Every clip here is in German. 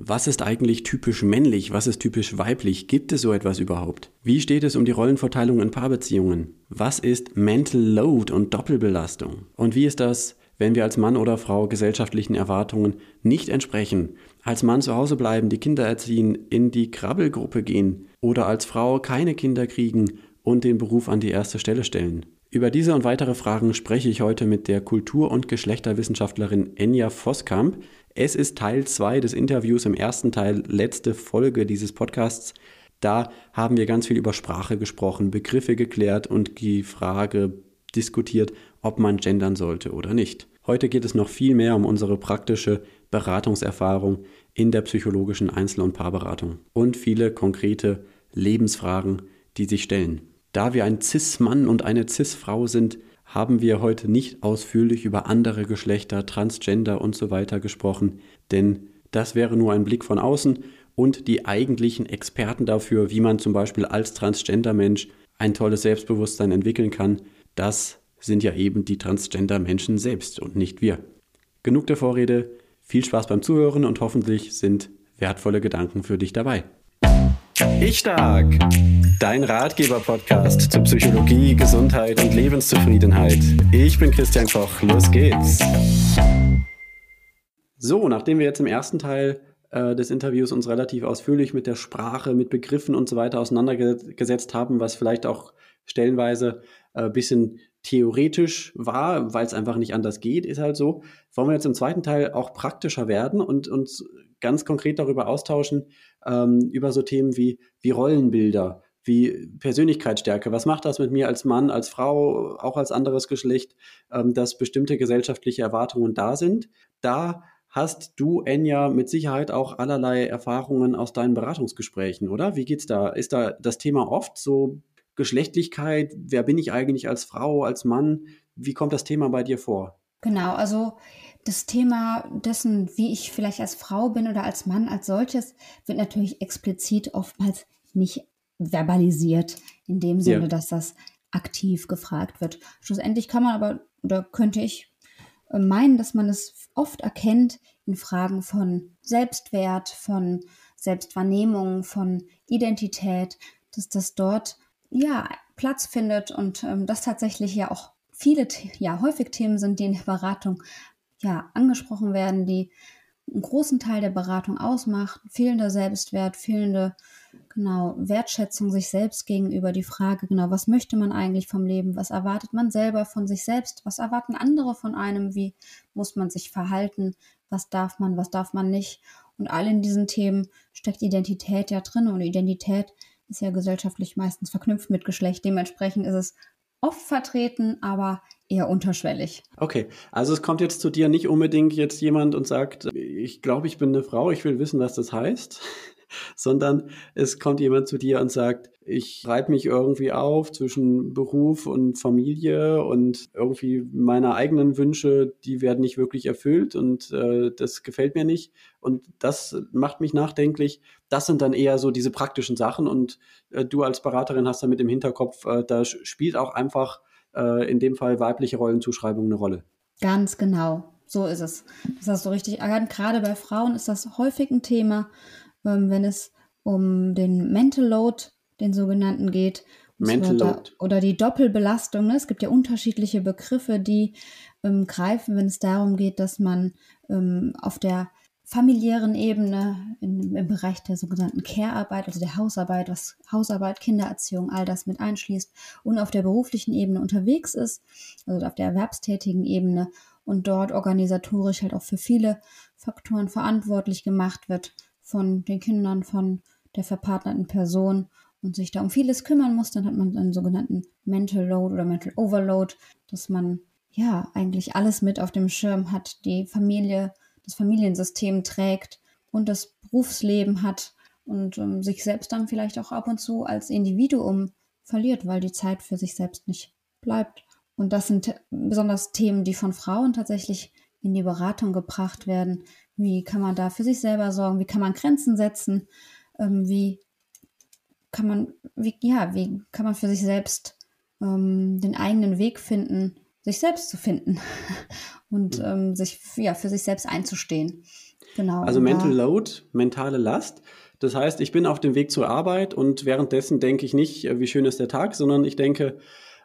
Was ist eigentlich typisch männlich? Was ist typisch weiblich? Gibt es so etwas überhaupt? Wie steht es um die Rollenverteilung in Paarbeziehungen? Was ist Mental Load und Doppelbelastung? Und wie ist das, wenn wir als Mann oder Frau gesellschaftlichen Erwartungen nicht entsprechen? Als Mann zu Hause bleiben, die Kinder erziehen, in die Krabbelgruppe gehen oder als Frau keine Kinder kriegen und den Beruf an die erste Stelle stellen? Über diese und weitere Fragen spreche ich heute mit der Kultur- und Geschlechterwissenschaftlerin Enya Voskamp. Es ist Teil 2 des Interviews im ersten Teil, letzte Folge dieses Podcasts. Da haben wir ganz viel über Sprache gesprochen, Begriffe geklärt und die Frage diskutiert, ob man gendern sollte oder nicht. Heute geht es noch viel mehr um unsere praktische Beratungserfahrung in der psychologischen Einzel- und Paarberatung und viele konkrete Lebensfragen, die sich stellen. Da wir ein Cis-Mann und eine Cis-Frau sind, haben wir heute nicht ausführlich über andere Geschlechter, Transgender und so weiter gesprochen, denn das wäre nur ein Blick von außen und die eigentlichen Experten dafür, wie man zum Beispiel als Transgender-Mensch ein tolles Selbstbewusstsein entwickeln kann, das sind ja eben die Transgender-Menschen selbst und nicht wir. Genug der Vorrede, viel Spaß beim Zuhören und hoffentlich sind wertvolle Gedanken für dich dabei. Ich stark! Dein Ratgeber-Podcast zu Psychologie, Gesundheit und Lebenszufriedenheit. Ich bin Christian Koch, los geht's! So, nachdem wir jetzt im ersten Teil äh, des Interviews uns relativ ausführlich mit der Sprache, mit Begriffen und so weiter auseinandergesetzt haben, was vielleicht auch stellenweise ein äh, bisschen theoretisch war, weil es einfach nicht anders geht, ist halt so. Wollen wir jetzt im zweiten Teil auch praktischer werden und uns ganz konkret darüber austauschen, ähm, über so Themen wie, wie Rollenbilder, wie Persönlichkeitsstärke. Was macht das mit mir als Mann, als Frau, auch als anderes Geschlecht, ähm, dass bestimmte gesellschaftliche Erwartungen da sind? Da hast du, Enya, mit Sicherheit auch allerlei Erfahrungen aus deinen Beratungsgesprächen, oder? Wie geht's da? Ist da das Thema oft so Geschlechtlichkeit? Wer bin ich eigentlich als Frau, als Mann? Wie kommt das Thema bei dir vor? Genau, also das Thema dessen, wie ich vielleicht als Frau bin oder als Mann als solches, wird natürlich explizit oftmals nicht verbalisiert, in dem Sinne, ja. dass das aktiv gefragt wird. Schlussendlich kann man aber, oder könnte ich äh, meinen, dass man es oft erkennt in Fragen von Selbstwert, von Selbstwahrnehmung, von Identität, dass das dort ja Platz findet und ähm, das tatsächlich ja auch viele, ja häufig Themen sind, die in der Beratung ja angesprochen werden, die einen großen Teil der Beratung ausmacht. Fehlender Selbstwert, fehlende genau Wertschätzung sich selbst gegenüber, die Frage, genau, was möchte man eigentlich vom Leben, was erwartet man selber von sich selbst, was erwarten andere von einem, wie muss man sich verhalten, was darf man, was darf man nicht. Und all in diesen Themen steckt Identität ja drin und Identität ist ja gesellschaftlich meistens verknüpft mit Geschlecht. Dementsprechend ist es oft vertreten, aber eher unterschwellig. Okay, also es kommt jetzt zu dir nicht unbedingt jetzt jemand und sagt, ich glaube, ich bin eine Frau, ich will wissen, was das heißt, sondern es kommt jemand zu dir und sagt, ich reibe mich irgendwie auf zwischen Beruf und Familie und irgendwie meine eigenen Wünsche, die werden nicht wirklich erfüllt und äh, das gefällt mir nicht und das macht mich nachdenklich. Das sind dann eher so diese praktischen Sachen und äh, du als Beraterin hast damit im Hinterkopf, äh, da spielt auch einfach äh, in dem Fall weibliche Rollenzuschreibung eine Rolle. Ganz genau. So ist es. Das hast du richtig erkannt. Gerade bei Frauen ist das häufig ein Thema, wenn es um den Mental Load, den sogenannten, geht. Mental Load. Oder die Doppelbelastung. Ne? Es gibt ja unterschiedliche Begriffe, die ähm, greifen, wenn es darum geht, dass man ähm, auf der familiären Ebene, in, im Bereich der sogenannten Care-Arbeit, also der Hausarbeit, was Hausarbeit, Kindererziehung, all das mit einschließt und auf der beruflichen Ebene unterwegs ist, also auf der erwerbstätigen Ebene und dort organisatorisch halt auch für viele Faktoren verantwortlich gemacht wird, von den Kindern, von der verpartnerten Person und sich da um vieles kümmern muss, dann hat man einen sogenannten Mental Load oder Mental Overload, dass man ja eigentlich alles mit auf dem Schirm hat, die Familie, das Familiensystem trägt und das Berufsleben hat und ähm, sich selbst dann vielleicht auch ab und zu als Individuum verliert, weil die Zeit für sich selbst nicht bleibt. Und das sind besonders Themen, die von Frauen tatsächlich in die Beratung gebracht werden, wie kann man da für sich selber sorgen? Wie kann man Grenzen setzen? Ähm, wie kann man, wie, ja, wie kann man für sich selbst ähm, den eigenen Weg finden, sich selbst zu finden und ähm, sich ja, für sich selbst einzustehen? Genau. Also Mental Load, mentale Last. Das heißt, ich bin auf dem Weg zur Arbeit und währenddessen denke ich nicht, äh, wie schön ist der Tag, sondern ich denke,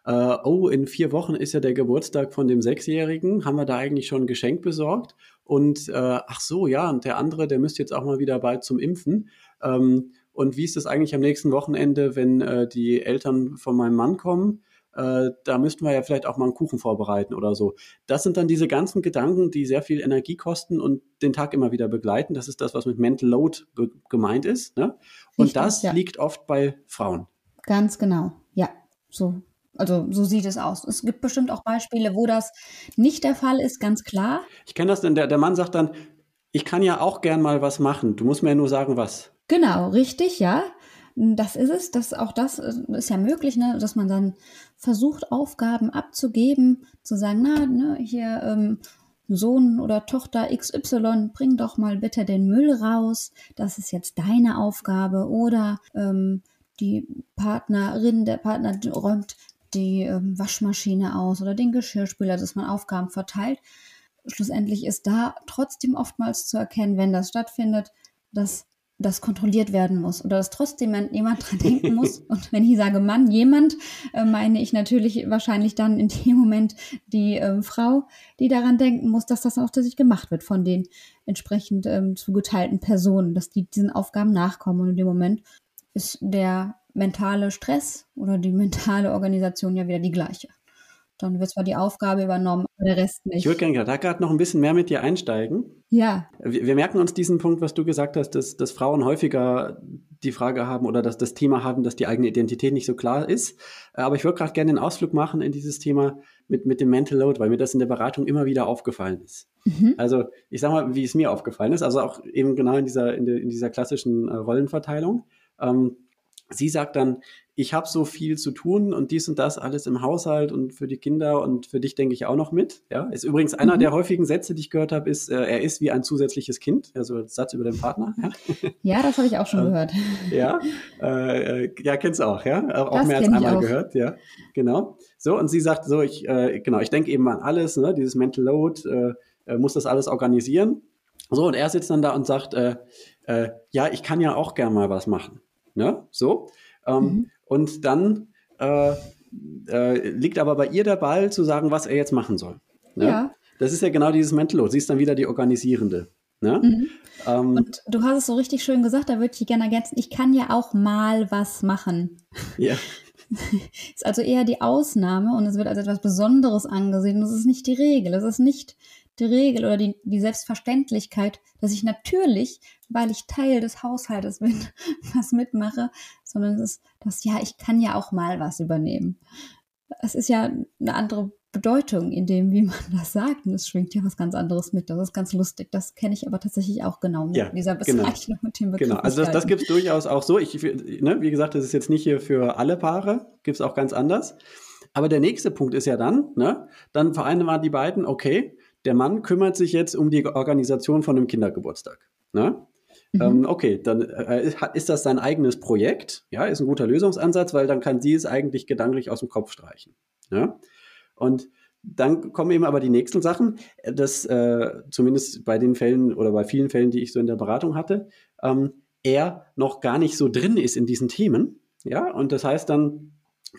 äh, oh, in vier Wochen ist ja der Geburtstag von dem Sechsjährigen, haben wir da eigentlich schon ein Geschenk besorgt? Und äh, ach so, ja, und der andere, der müsste jetzt auch mal wieder bald zum Impfen. Ähm, und wie ist es eigentlich am nächsten Wochenende, wenn äh, die Eltern von meinem Mann kommen? Äh, da müssten wir ja vielleicht auch mal einen Kuchen vorbereiten oder so. Das sind dann diese ganzen Gedanken, die sehr viel Energie kosten und den Tag immer wieder begleiten. Das ist das, was mit Mental Load gemeint ist. Ne? Und Richtig, das ja. liegt oft bei Frauen. Ganz genau, ja. So also so sieht es aus. Es gibt bestimmt auch Beispiele, wo das nicht der Fall ist, ganz klar. Ich kenne das, denn der, der Mann sagt dann, ich kann ja auch gern mal was machen. Du musst mir ja nur sagen, was. Genau, richtig, ja. Das ist es. Das, auch das äh, ist ja möglich, ne, dass man dann versucht, Aufgaben abzugeben, zu sagen, na, ne, hier ähm, Sohn oder Tochter XY, bring doch mal bitte den Müll raus. Das ist jetzt deine Aufgabe. Oder ähm, die Partnerin, der Partner räumt die ähm, Waschmaschine aus oder den Geschirrspüler, dass man Aufgaben verteilt. Schlussendlich ist da trotzdem oftmals zu erkennen, wenn das stattfindet, dass das kontrolliert werden muss oder dass trotzdem jemand dran denken muss. Und wenn ich sage Mann, jemand, äh, meine ich natürlich wahrscheinlich dann in dem Moment die äh, Frau, die daran denken muss, dass das auch tatsächlich gemacht wird von den entsprechend ähm, zugeteilten Personen, dass die diesen Aufgaben nachkommen. Und in dem Moment ist der mentale Stress oder die mentale Organisation ja wieder die gleiche. Dann wird zwar die Aufgabe übernommen, aber der Rest nicht. Ich würde gerne da gerade noch ein bisschen mehr mit dir einsteigen. Ja. Wir, wir, merken uns diesen Punkt, was du gesagt hast, dass, dass Frauen häufiger die Frage haben oder dass das Thema haben, dass die eigene Identität nicht so klar ist. Aber ich würde gerade gerne einen Ausflug machen in dieses Thema mit, mit dem Mental Load, weil mir das in der Beratung immer wieder aufgefallen ist. Mhm. Also ich sage mal, wie es mir aufgefallen ist, also auch eben genau in dieser, in, de, in dieser klassischen äh, Rollenverteilung. Ähm, sie sagt dann, ich habe so viel zu tun und dies und das alles im Haushalt und für die Kinder und für dich denke ich auch noch mit. Ja, ist übrigens einer mhm. der häufigen Sätze, die ich gehört habe, ist, äh, er ist wie ein zusätzliches Kind, also Satz über den Partner. Ja, ja das habe ich auch schon ähm, gehört. Ja, äh, äh, ja, kennst du auch, ja, auch das mehr als einmal gehört, ja, genau. So und sie sagt so, ich äh, genau, ich denke eben an alles, ne, dieses Mental Load, äh, äh, muss das alles organisieren. So und er sitzt dann da und sagt, äh, äh, ja, ich kann ja auch gern mal was machen. Ne? So. Ähm, mhm. Und dann äh, äh, liegt aber bei ihr der Ball, zu sagen, was er jetzt machen soll. Ne? Ja. Das ist ja genau dieses Mental. Sie ist dann wieder die Organisierende. Ne? Mhm. Ähm, und du hast es so richtig schön gesagt, da würde ich gerne ergänzen, ich kann ja auch mal was machen. Ja. ist also eher die Ausnahme und es wird als etwas Besonderes angesehen. Das ist nicht die Regel. Es ist nicht die Regel oder die, die Selbstverständlichkeit, dass ich natürlich, weil ich Teil des Haushaltes bin, was mitmache, sondern es ist das, ja, ich kann ja auch mal was übernehmen. Es ist ja eine andere Bedeutung in dem, wie man das sagt. Und es schwingt ja was ganz anderes mit. Das ist ganz lustig. Das kenne ich aber tatsächlich auch genau mit ja, dieser genau. Bezeichnung genau. mit dem Begriff. Genau, also das, das gibt es durchaus auch so. Ich, ne, wie gesagt, das ist jetzt nicht hier für alle Paare, gibt es auch ganz anders. Aber der nächste Punkt ist ja dann, ne, dann vereinbaren die beiden, okay, der Mann kümmert sich jetzt um die Organisation von einem Kindergeburtstag. Ne? Mhm. Ähm, okay, dann äh, ist das sein eigenes Projekt. Ja, ist ein guter Lösungsansatz, weil dann kann sie es eigentlich gedanklich aus dem Kopf streichen. Ja? Und dann kommen eben aber die nächsten Sachen, dass äh, zumindest bei den Fällen oder bei vielen Fällen, die ich so in der Beratung hatte, ähm, er noch gar nicht so drin ist in diesen Themen. Ja, und das heißt dann,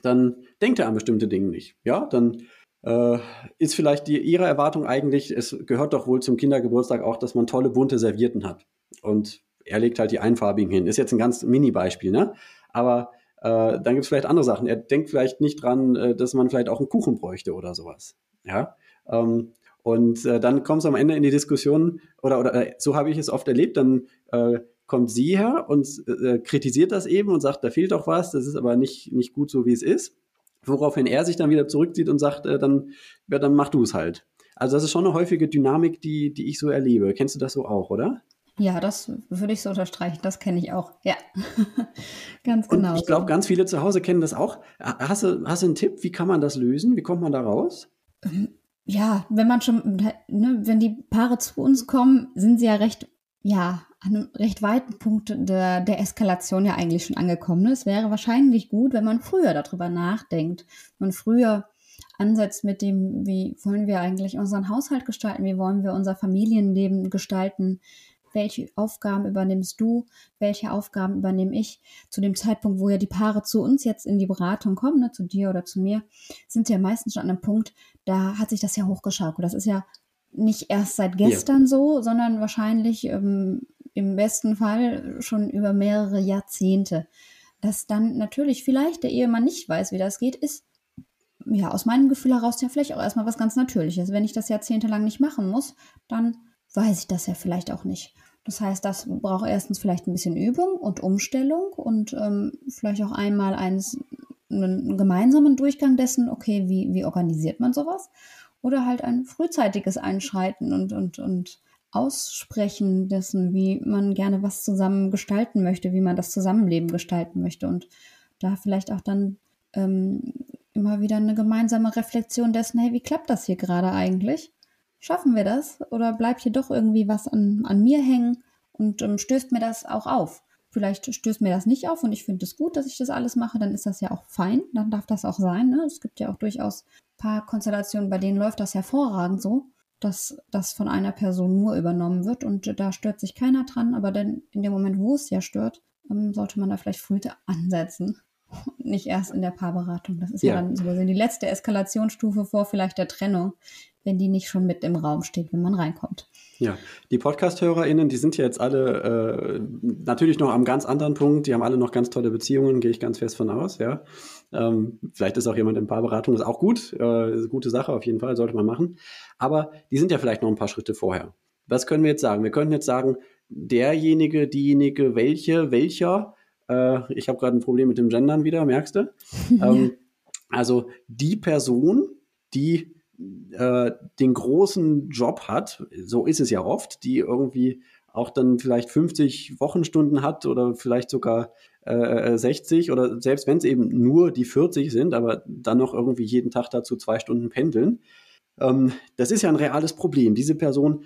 dann denkt er an bestimmte Dinge nicht. Ja, dann äh, ist vielleicht die, Ihre Erwartung eigentlich, es gehört doch wohl zum Kindergeburtstag auch, dass man tolle bunte Servierten hat. Und er legt halt die einfarbigen hin. Ist jetzt ein ganz Mini-Beispiel, ne? Aber äh, dann gibt es vielleicht andere Sachen. Er denkt vielleicht nicht dran, äh, dass man vielleicht auch einen Kuchen bräuchte oder sowas. Ja. Ähm, und äh, dann kommt es am Ende in die Diskussion, oder, oder äh, so habe ich es oft erlebt, dann äh, kommt sie her und äh, kritisiert das eben und sagt, da fehlt doch was, das ist aber nicht, nicht gut so, wie es ist. Woraufhin er sich dann wieder zurückzieht und sagt, äh, dann, ja, dann mach du es halt. Also das ist schon eine häufige Dynamik, die, die ich so erlebe. Kennst du das so auch, oder? Ja, das würde ich so unterstreichen. Das kenne ich auch. Ja, ganz genau. Und ich glaube, ganz viele zu Hause kennen das auch. Hast du, hast du einen Tipp? Wie kann man das lösen? Wie kommt man da raus? Ähm, ja, wenn man schon, ne, wenn die Paare zu uns kommen, sind sie ja recht, ja, an einem recht weiten Punkt der, der Eskalation ja eigentlich schon angekommen. Es wäre wahrscheinlich gut, wenn man früher darüber nachdenkt. Man früher ansetzt mit dem, wie wollen wir eigentlich unseren Haushalt gestalten, wie wollen wir unser Familienleben gestalten, welche Aufgaben übernimmst du, welche Aufgaben übernehme ich. Zu dem Zeitpunkt, wo ja die Paare zu uns jetzt in die Beratung kommen, ne, zu dir oder zu mir, sind ja meistens schon an einem Punkt, da hat sich das ja hochgeschaukelt. Das ist ja nicht erst seit gestern ja. so, sondern wahrscheinlich ähm, im besten Fall schon über mehrere Jahrzehnte. Dass dann natürlich vielleicht der Ehemann nicht weiß, wie das geht, ist ja aus meinem Gefühl heraus ja vielleicht auch erstmal was ganz Natürliches. Wenn ich das jahrzehntelang nicht machen muss, dann weiß ich das ja vielleicht auch nicht. Das heißt, das braucht erstens vielleicht ein bisschen Übung und Umstellung und ähm, vielleicht auch einmal eins, einen gemeinsamen Durchgang dessen, okay, wie, wie organisiert man sowas? Oder halt ein frühzeitiges Einschreiten und, und, und Aussprechen dessen, wie man gerne was zusammen gestalten möchte, wie man das Zusammenleben gestalten möchte und da vielleicht auch dann ähm, immer wieder eine gemeinsame Reflexion dessen, hey, wie klappt das hier gerade eigentlich? Schaffen wir das oder bleibt hier doch irgendwie was an, an mir hängen und ähm, stößt mir das auch auf? Vielleicht stößt mir das nicht auf und ich finde es gut, dass ich das alles mache, dann ist das ja auch fein, dann darf das auch sein. Ne? Es gibt ja auch durchaus ein paar Konstellationen, bei denen läuft das hervorragend so, dass das von einer Person nur übernommen wird und da stört sich keiner dran, aber dann in dem Moment, wo es ja stört, ähm, sollte man da vielleicht früh ansetzen nicht erst in der Paarberatung. Das ist ja, ja dann so die letzte Eskalationsstufe vor vielleicht der Trennung, wenn die nicht schon mit im Raum steht, wenn man reinkommt. Ja, die Podcast-HörerInnen, die sind ja jetzt alle äh, natürlich noch am ganz anderen Punkt. Die haben alle noch ganz tolle Beziehungen, gehe ich ganz fest von aus, ja. Ähm, vielleicht ist auch jemand in Paarberatung, ist auch gut, äh, ist eine gute Sache auf jeden Fall, sollte man machen. Aber die sind ja vielleicht noch ein paar Schritte vorher. Was können wir jetzt sagen? Wir können jetzt sagen, derjenige, diejenige, welche, welcher äh, ich habe gerade ein Problem mit dem Gendern wieder, merkst du? ähm, also die Person, die äh, den großen Job hat, so ist es ja oft, die irgendwie auch dann vielleicht 50 Wochenstunden hat oder vielleicht sogar äh, 60 oder selbst wenn es eben nur die 40 sind, aber dann noch irgendwie jeden Tag dazu zwei Stunden pendeln. Ähm, das ist ja ein reales Problem. Diese Person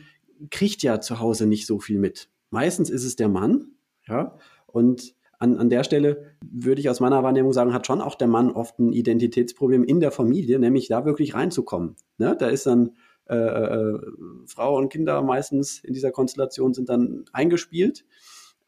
kriegt ja zu Hause nicht so viel mit. Meistens ist es der Mann, ja, und an, an der Stelle würde ich aus meiner Wahrnehmung sagen, hat schon auch der Mann oft ein Identitätsproblem in der Familie, nämlich da wirklich reinzukommen. Ne? Da ist dann äh, äh, Frau und Kinder meistens in dieser Konstellation sind dann eingespielt.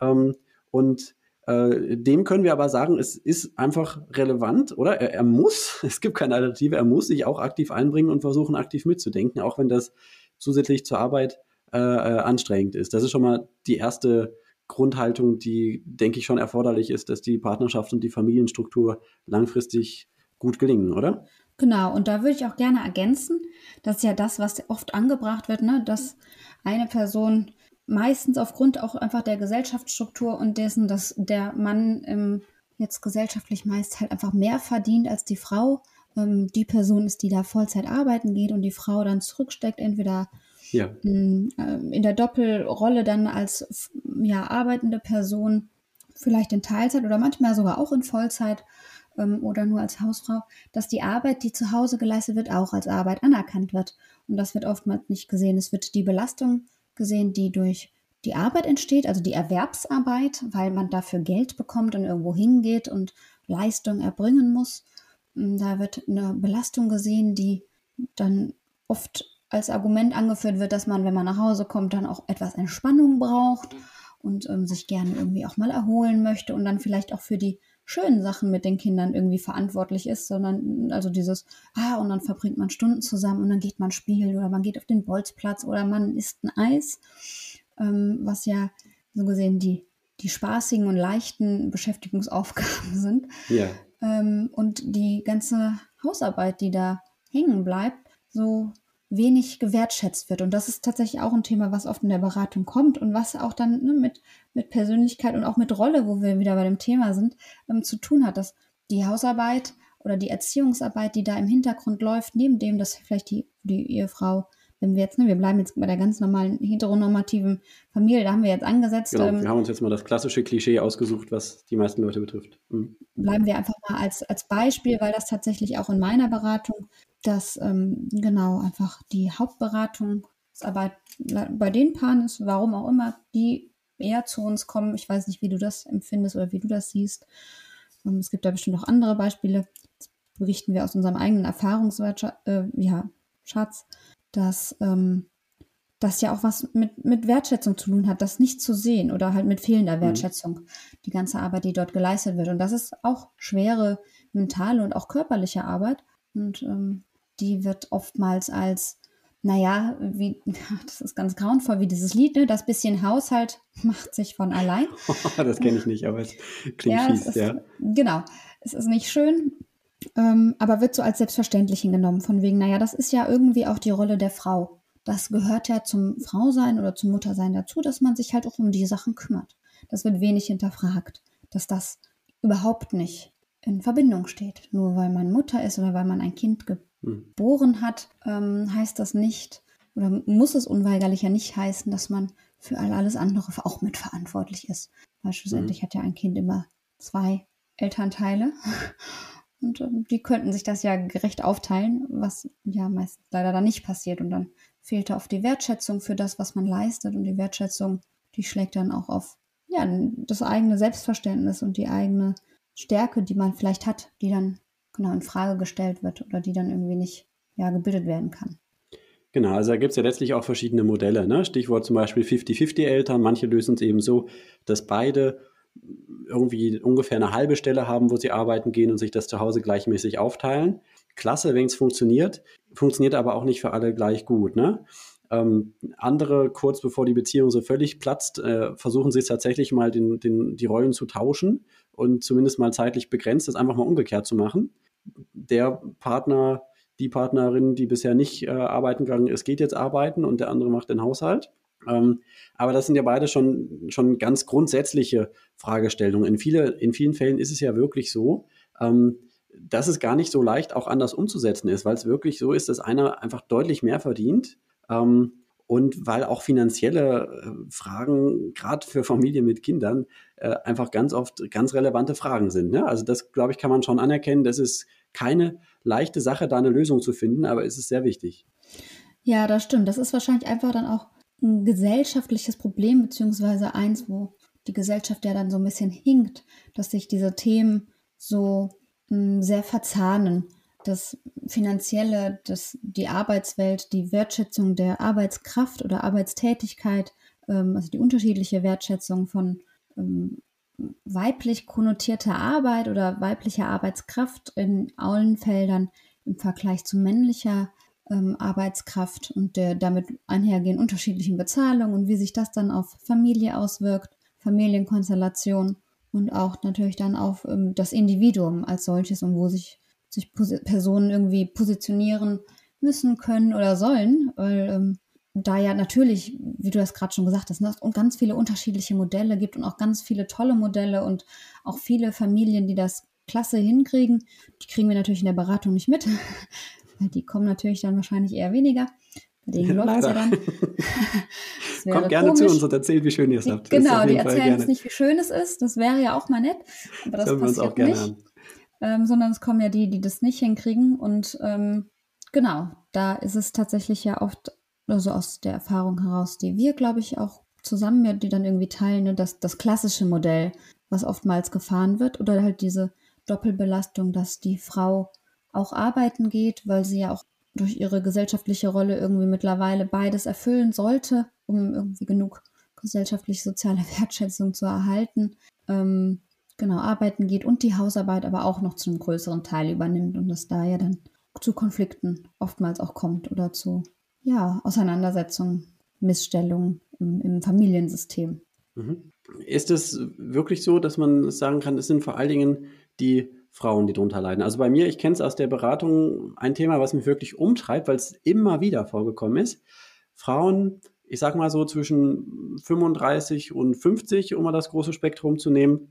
Ähm, und äh, dem können wir aber sagen, es ist einfach relevant, oder? Er, er, muss, es gibt keine Alternative, er muss sich auch aktiv einbringen und versuchen, aktiv mitzudenken, auch wenn das zusätzlich zur Arbeit äh, äh anstrengend ist. Das ist schon mal die erste Grundhaltung, die, denke ich, schon erforderlich ist, dass die Partnerschaft und die Familienstruktur langfristig gut gelingen, oder? Genau, und da würde ich auch gerne ergänzen, das ist ja das, was oft angebracht wird, ne, dass eine Person meistens aufgrund auch einfach der Gesellschaftsstruktur und dessen, dass der Mann ähm, jetzt gesellschaftlich meist halt einfach mehr verdient als die Frau, ähm, die Person ist, die da Vollzeit arbeiten geht und die Frau dann zurücksteckt, entweder ja. Mm, ähm, in der Doppelrolle dann als ja, arbeitende Person, vielleicht in Teilzeit oder manchmal sogar auch in Vollzeit ähm, oder nur als Hausfrau, dass die Arbeit, die zu Hause geleistet wird, auch als Arbeit anerkannt wird. Und das wird oftmals nicht gesehen. Es wird die Belastung gesehen, die durch die Arbeit entsteht, also die Erwerbsarbeit, weil man dafür Geld bekommt und irgendwo hingeht und Leistung erbringen muss. Mm, da wird eine Belastung gesehen, die dann oft als Argument angeführt wird, dass man, wenn man nach Hause kommt, dann auch etwas Entspannung braucht und ähm, sich gerne irgendwie auch mal erholen möchte und dann vielleicht auch für die schönen Sachen mit den Kindern irgendwie verantwortlich ist, sondern also dieses, ah, und dann verbringt man Stunden zusammen und dann geht man spielen oder man geht auf den Bolzplatz oder man isst ein Eis, ähm, was ja so gesehen die, die spaßigen und leichten Beschäftigungsaufgaben sind. Ja. Ähm, und die ganze Hausarbeit, die da hängen bleibt, so wenig gewertschätzt wird. Und das ist tatsächlich auch ein Thema, was oft in der Beratung kommt und was auch dann ne, mit, mit Persönlichkeit und auch mit Rolle, wo wir wieder bei dem Thema sind, ähm, zu tun hat, dass die Hausarbeit oder die Erziehungsarbeit, die da im Hintergrund läuft, neben dem, dass vielleicht die, die Ehefrau wenn wir jetzt, ne, wir bleiben jetzt bei der ganz normalen heteronormativen Familie, da haben wir jetzt angesetzt. Genau, ähm, wir haben uns jetzt mal das klassische Klischee ausgesucht, was die meisten Leute betrifft. Mhm. Bleiben wir einfach mal als, als Beispiel, weil das tatsächlich auch in meiner Beratung, dass ähm, genau einfach die Hauptberatungsarbeit bei den Paaren ist, warum auch immer, die eher zu uns kommen. Ich weiß nicht, wie du das empfindest oder wie du das siehst. Ähm, es gibt da bestimmt noch andere Beispiele. Das berichten wir aus unserem eigenen Erfahrungsschatz. Äh, ja, Schatz dass ähm, das ja auch was mit, mit Wertschätzung zu tun hat, das nicht zu sehen oder halt mit fehlender mhm. Wertschätzung, mhm. die ganze Arbeit, die dort geleistet wird. Und das ist auch schwere mentale und auch körperliche Arbeit. Und ähm, die wird oftmals als, naja, wie, das ist ganz grauenvoll, wie dieses Lied, ne? Das bisschen Haushalt macht sich von allein. das kenne ich nicht, aber es klingt ja, fies, es ist, ja. Genau. Es ist nicht schön, ähm, aber wird so als selbstverständlich hingenommen, von wegen, naja, das ist ja irgendwie auch die Rolle der Frau das gehört ja zum Frausein oder zum Muttersein dazu, dass man sich halt auch um die Sachen kümmert. Das wird wenig hinterfragt, dass das überhaupt nicht in Verbindung steht. Nur weil man Mutter ist oder weil man ein Kind hm. geboren hat, ähm, heißt das nicht oder muss es unweigerlich ja nicht heißen, dass man für all alles andere auch mitverantwortlich ist. Weil schlussendlich mhm. hat ja ein Kind immer zwei Elternteile. Und ähm, die könnten sich das ja gerecht aufteilen, was ja meistens leider dann nicht passiert. Und dann fehlte auf die Wertschätzung für das, was man leistet. Und die Wertschätzung, die schlägt dann auch auf ja, das eigene Selbstverständnis und die eigene Stärke, die man vielleicht hat, die dann genau in Frage gestellt wird oder die dann irgendwie nicht ja, gebildet werden kann. Genau, also da gibt es ja letztlich auch verschiedene Modelle. Ne? Stichwort zum Beispiel 50-50-Eltern. Manche lösen es eben so, dass beide irgendwie ungefähr eine halbe Stelle haben, wo sie arbeiten gehen und sich das zu Hause gleichmäßig aufteilen klasse, wenn es funktioniert, funktioniert aber auch nicht für alle gleich gut. Ne? Ähm, andere, kurz bevor die Beziehung so völlig platzt, äh, versuchen sie es tatsächlich mal, den, den, die Rollen zu tauschen und zumindest mal zeitlich begrenzt, das einfach mal umgekehrt zu machen. Der Partner, die Partnerin, die bisher nicht äh, arbeiten gegangen ist, geht jetzt arbeiten und der andere macht den Haushalt. Ähm, aber das sind ja beide schon, schon ganz grundsätzliche Fragestellungen. In, viele, in vielen Fällen ist es ja wirklich so, ähm, dass es gar nicht so leicht auch anders umzusetzen ist, weil es wirklich so ist, dass einer einfach deutlich mehr verdient. Ähm, und weil auch finanzielle äh, Fragen, gerade für Familien mit Kindern, äh, einfach ganz oft ganz relevante Fragen sind. Ne? Also das, glaube ich, kann man schon anerkennen. Das ist keine leichte Sache, da eine Lösung zu finden, aber es ist sehr wichtig. Ja, das stimmt. Das ist wahrscheinlich einfach dann auch ein gesellschaftliches Problem, beziehungsweise eins, wo die Gesellschaft ja dann so ein bisschen hinkt, dass sich diese Themen so sehr verzahnen. Das Finanzielle, das, die Arbeitswelt, die Wertschätzung der Arbeitskraft oder Arbeitstätigkeit, ähm, also die unterschiedliche Wertschätzung von ähm, weiblich konnotierter Arbeit oder weiblicher Arbeitskraft in allen Feldern im Vergleich zu männlicher ähm, Arbeitskraft und der damit einhergehen unterschiedlichen Bezahlungen und wie sich das dann auf Familie auswirkt, Familienkonstellation und auch natürlich dann auf ähm, das Individuum als solches und wo sich, sich Personen irgendwie positionieren müssen, können oder sollen, weil ähm, da ja natürlich, wie du das gerade schon gesagt hast, ne, und ganz viele unterschiedliche Modelle gibt und auch ganz viele tolle Modelle und auch viele Familien, die das klasse hinkriegen, die kriegen wir natürlich in der Beratung nicht mit, weil die kommen natürlich dann wahrscheinlich eher weniger. Bei denen läuft ja dann. Kommt gerne komisch. zu uns und erzählt, wie schön ihr es habt. Genau, die erzählen uns nicht, wie schön es ist. Das wäre ja auch mal nett. Aber das Sollen passiert nicht. Ähm, sondern es kommen ja die, die das nicht hinkriegen. Und ähm, genau, da ist es tatsächlich ja oft, also aus der Erfahrung heraus, die wir, glaube ich, auch zusammen, ja, die dann irgendwie teilen, ne, das, das klassische Modell, was oftmals gefahren wird, oder halt diese Doppelbelastung, dass die Frau auch arbeiten geht, weil sie ja auch durch ihre gesellschaftliche Rolle irgendwie mittlerweile beides erfüllen sollte, um irgendwie genug gesellschaftliche soziale Wertschätzung zu erhalten, ähm, genau arbeiten geht und die Hausarbeit aber auch noch zu einem größeren Teil übernimmt und es da ja dann zu Konflikten oftmals auch kommt oder zu ja, Auseinandersetzungen, Missstellungen im, im Familiensystem. Mhm. Ist es wirklich so, dass man sagen kann, es sind vor allen Dingen die Frauen, die darunter leiden. Also bei mir, ich kenne es aus der Beratung, ein Thema, was mich wirklich umtreibt, weil es immer wieder vorgekommen ist. Frauen, ich sag mal so zwischen 35 und 50, um mal das große Spektrum zu nehmen,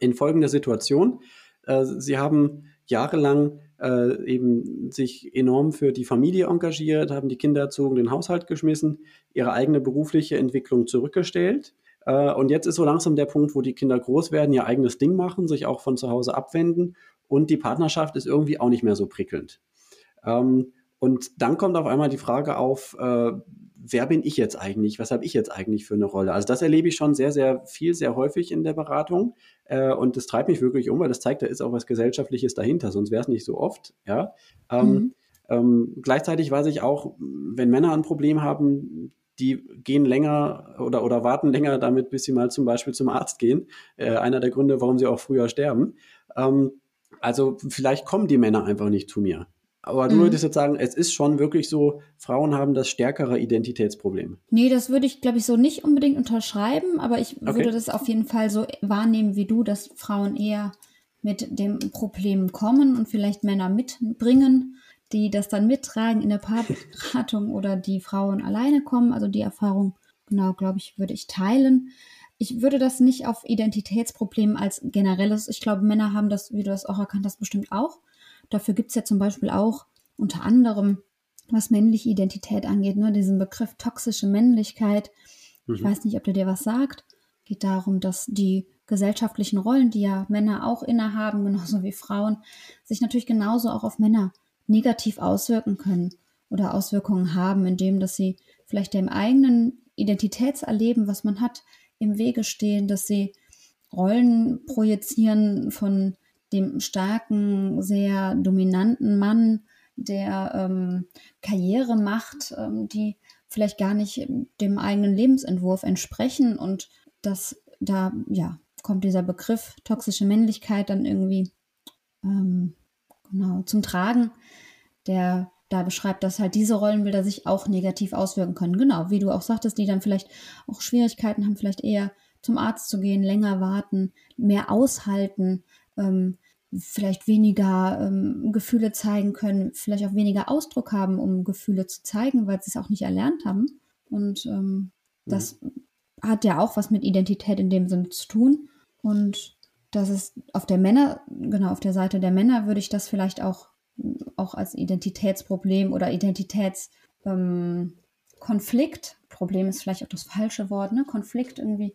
in folgender Situation. Äh, sie haben jahrelang äh, eben sich enorm für die Familie engagiert, haben die Kinder erzogen, den Haushalt geschmissen, ihre eigene berufliche Entwicklung zurückgestellt äh, und jetzt ist so langsam der Punkt, wo die Kinder groß werden, ihr eigenes Ding machen, sich auch von zu Hause abwenden und die Partnerschaft ist irgendwie auch nicht mehr so prickelnd. Ähm, und dann kommt auf einmal die Frage auf, äh, wer bin ich jetzt eigentlich? Was habe ich jetzt eigentlich für eine Rolle? Also das erlebe ich schon sehr, sehr viel, sehr häufig in der Beratung. Äh, und das treibt mich wirklich um, weil das zeigt, da ist auch was Gesellschaftliches dahinter, sonst wäre es nicht so oft. Ja. Ähm, mhm. Ähm, gleichzeitig weiß ich auch, wenn Männer ein Problem haben, die gehen länger oder, oder warten länger damit, bis sie mal zum Beispiel zum Arzt gehen. Äh, einer der Gründe, warum sie auch früher sterben. Ähm, also vielleicht kommen die Männer einfach nicht zu mir. Aber du mhm. würdest jetzt sagen, es ist schon wirklich so, Frauen haben das stärkere Identitätsproblem. Nee, das würde ich, glaube ich, so nicht unbedingt unterschreiben, aber ich okay. würde das auf jeden Fall so wahrnehmen wie du, dass Frauen eher mit dem Problem kommen und vielleicht Männer mitbringen, die das dann mittragen in der Paarberatung oder die Frauen alleine kommen. Also die Erfahrung, genau, glaube ich, würde ich teilen. Ich würde das nicht auf Identitätsproblemen als generelles, ich glaube, Männer haben das, wie du das auch erkannt hast, bestimmt auch Dafür gibt es ja zum Beispiel auch unter anderem, was männliche Identität angeht, ne, diesen Begriff toxische Männlichkeit. Mhm. Ich weiß nicht, ob der dir was sagt. Geht darum, dass die gesellschaftlichen Rollen, die ja Männer auch innehaben, genauso wie Frauen, sich natürlich genauso auch auf Männer negativ auswirken können oder Auswirkungen haben, indem dass sie vielleicht dem eigenen Identitätserleben, was man hat, im Wege stehen, dass sie Rollen projizieren von dem starken, sehr dominanten Mann, der ähm, Karriere macht, ähm, die vielleicht gar nicht dem eigenen Lebensentwurf entsprechen und dass da ja kommt dieser Begriff toxische Männlichkeit dann irgendwie ähm, genau zum Tragen, der da beschreibt, dass halt diese Rollenbilder sich auch negativ auswirken können. Genau, wie du auch sagtest, die dann vielleicht auch Schwierigkeiten haben, vielleicht eher zum Arzt zu gehen, länger warten, mehr aushalten, ähm, vielleicht weniger ähm, Gefühle zeigen können, vielleicht auch weniger Ausdruck haben, um Gefühle zu zeigen, weil sie es auch nicht erlernt haben. Und ähm, das mhm. hat ja auch was mit Identität in dem Sinne zu tun. Und das ist auf der Männer, genau, auf der Seite der Männer würde ich das vielleicht auch, auch als Identitätsproblem oder Identitätskonflikt, ähm, Problem ist vielleicht auch das falsche Wort, ne? Konflikt irgendwie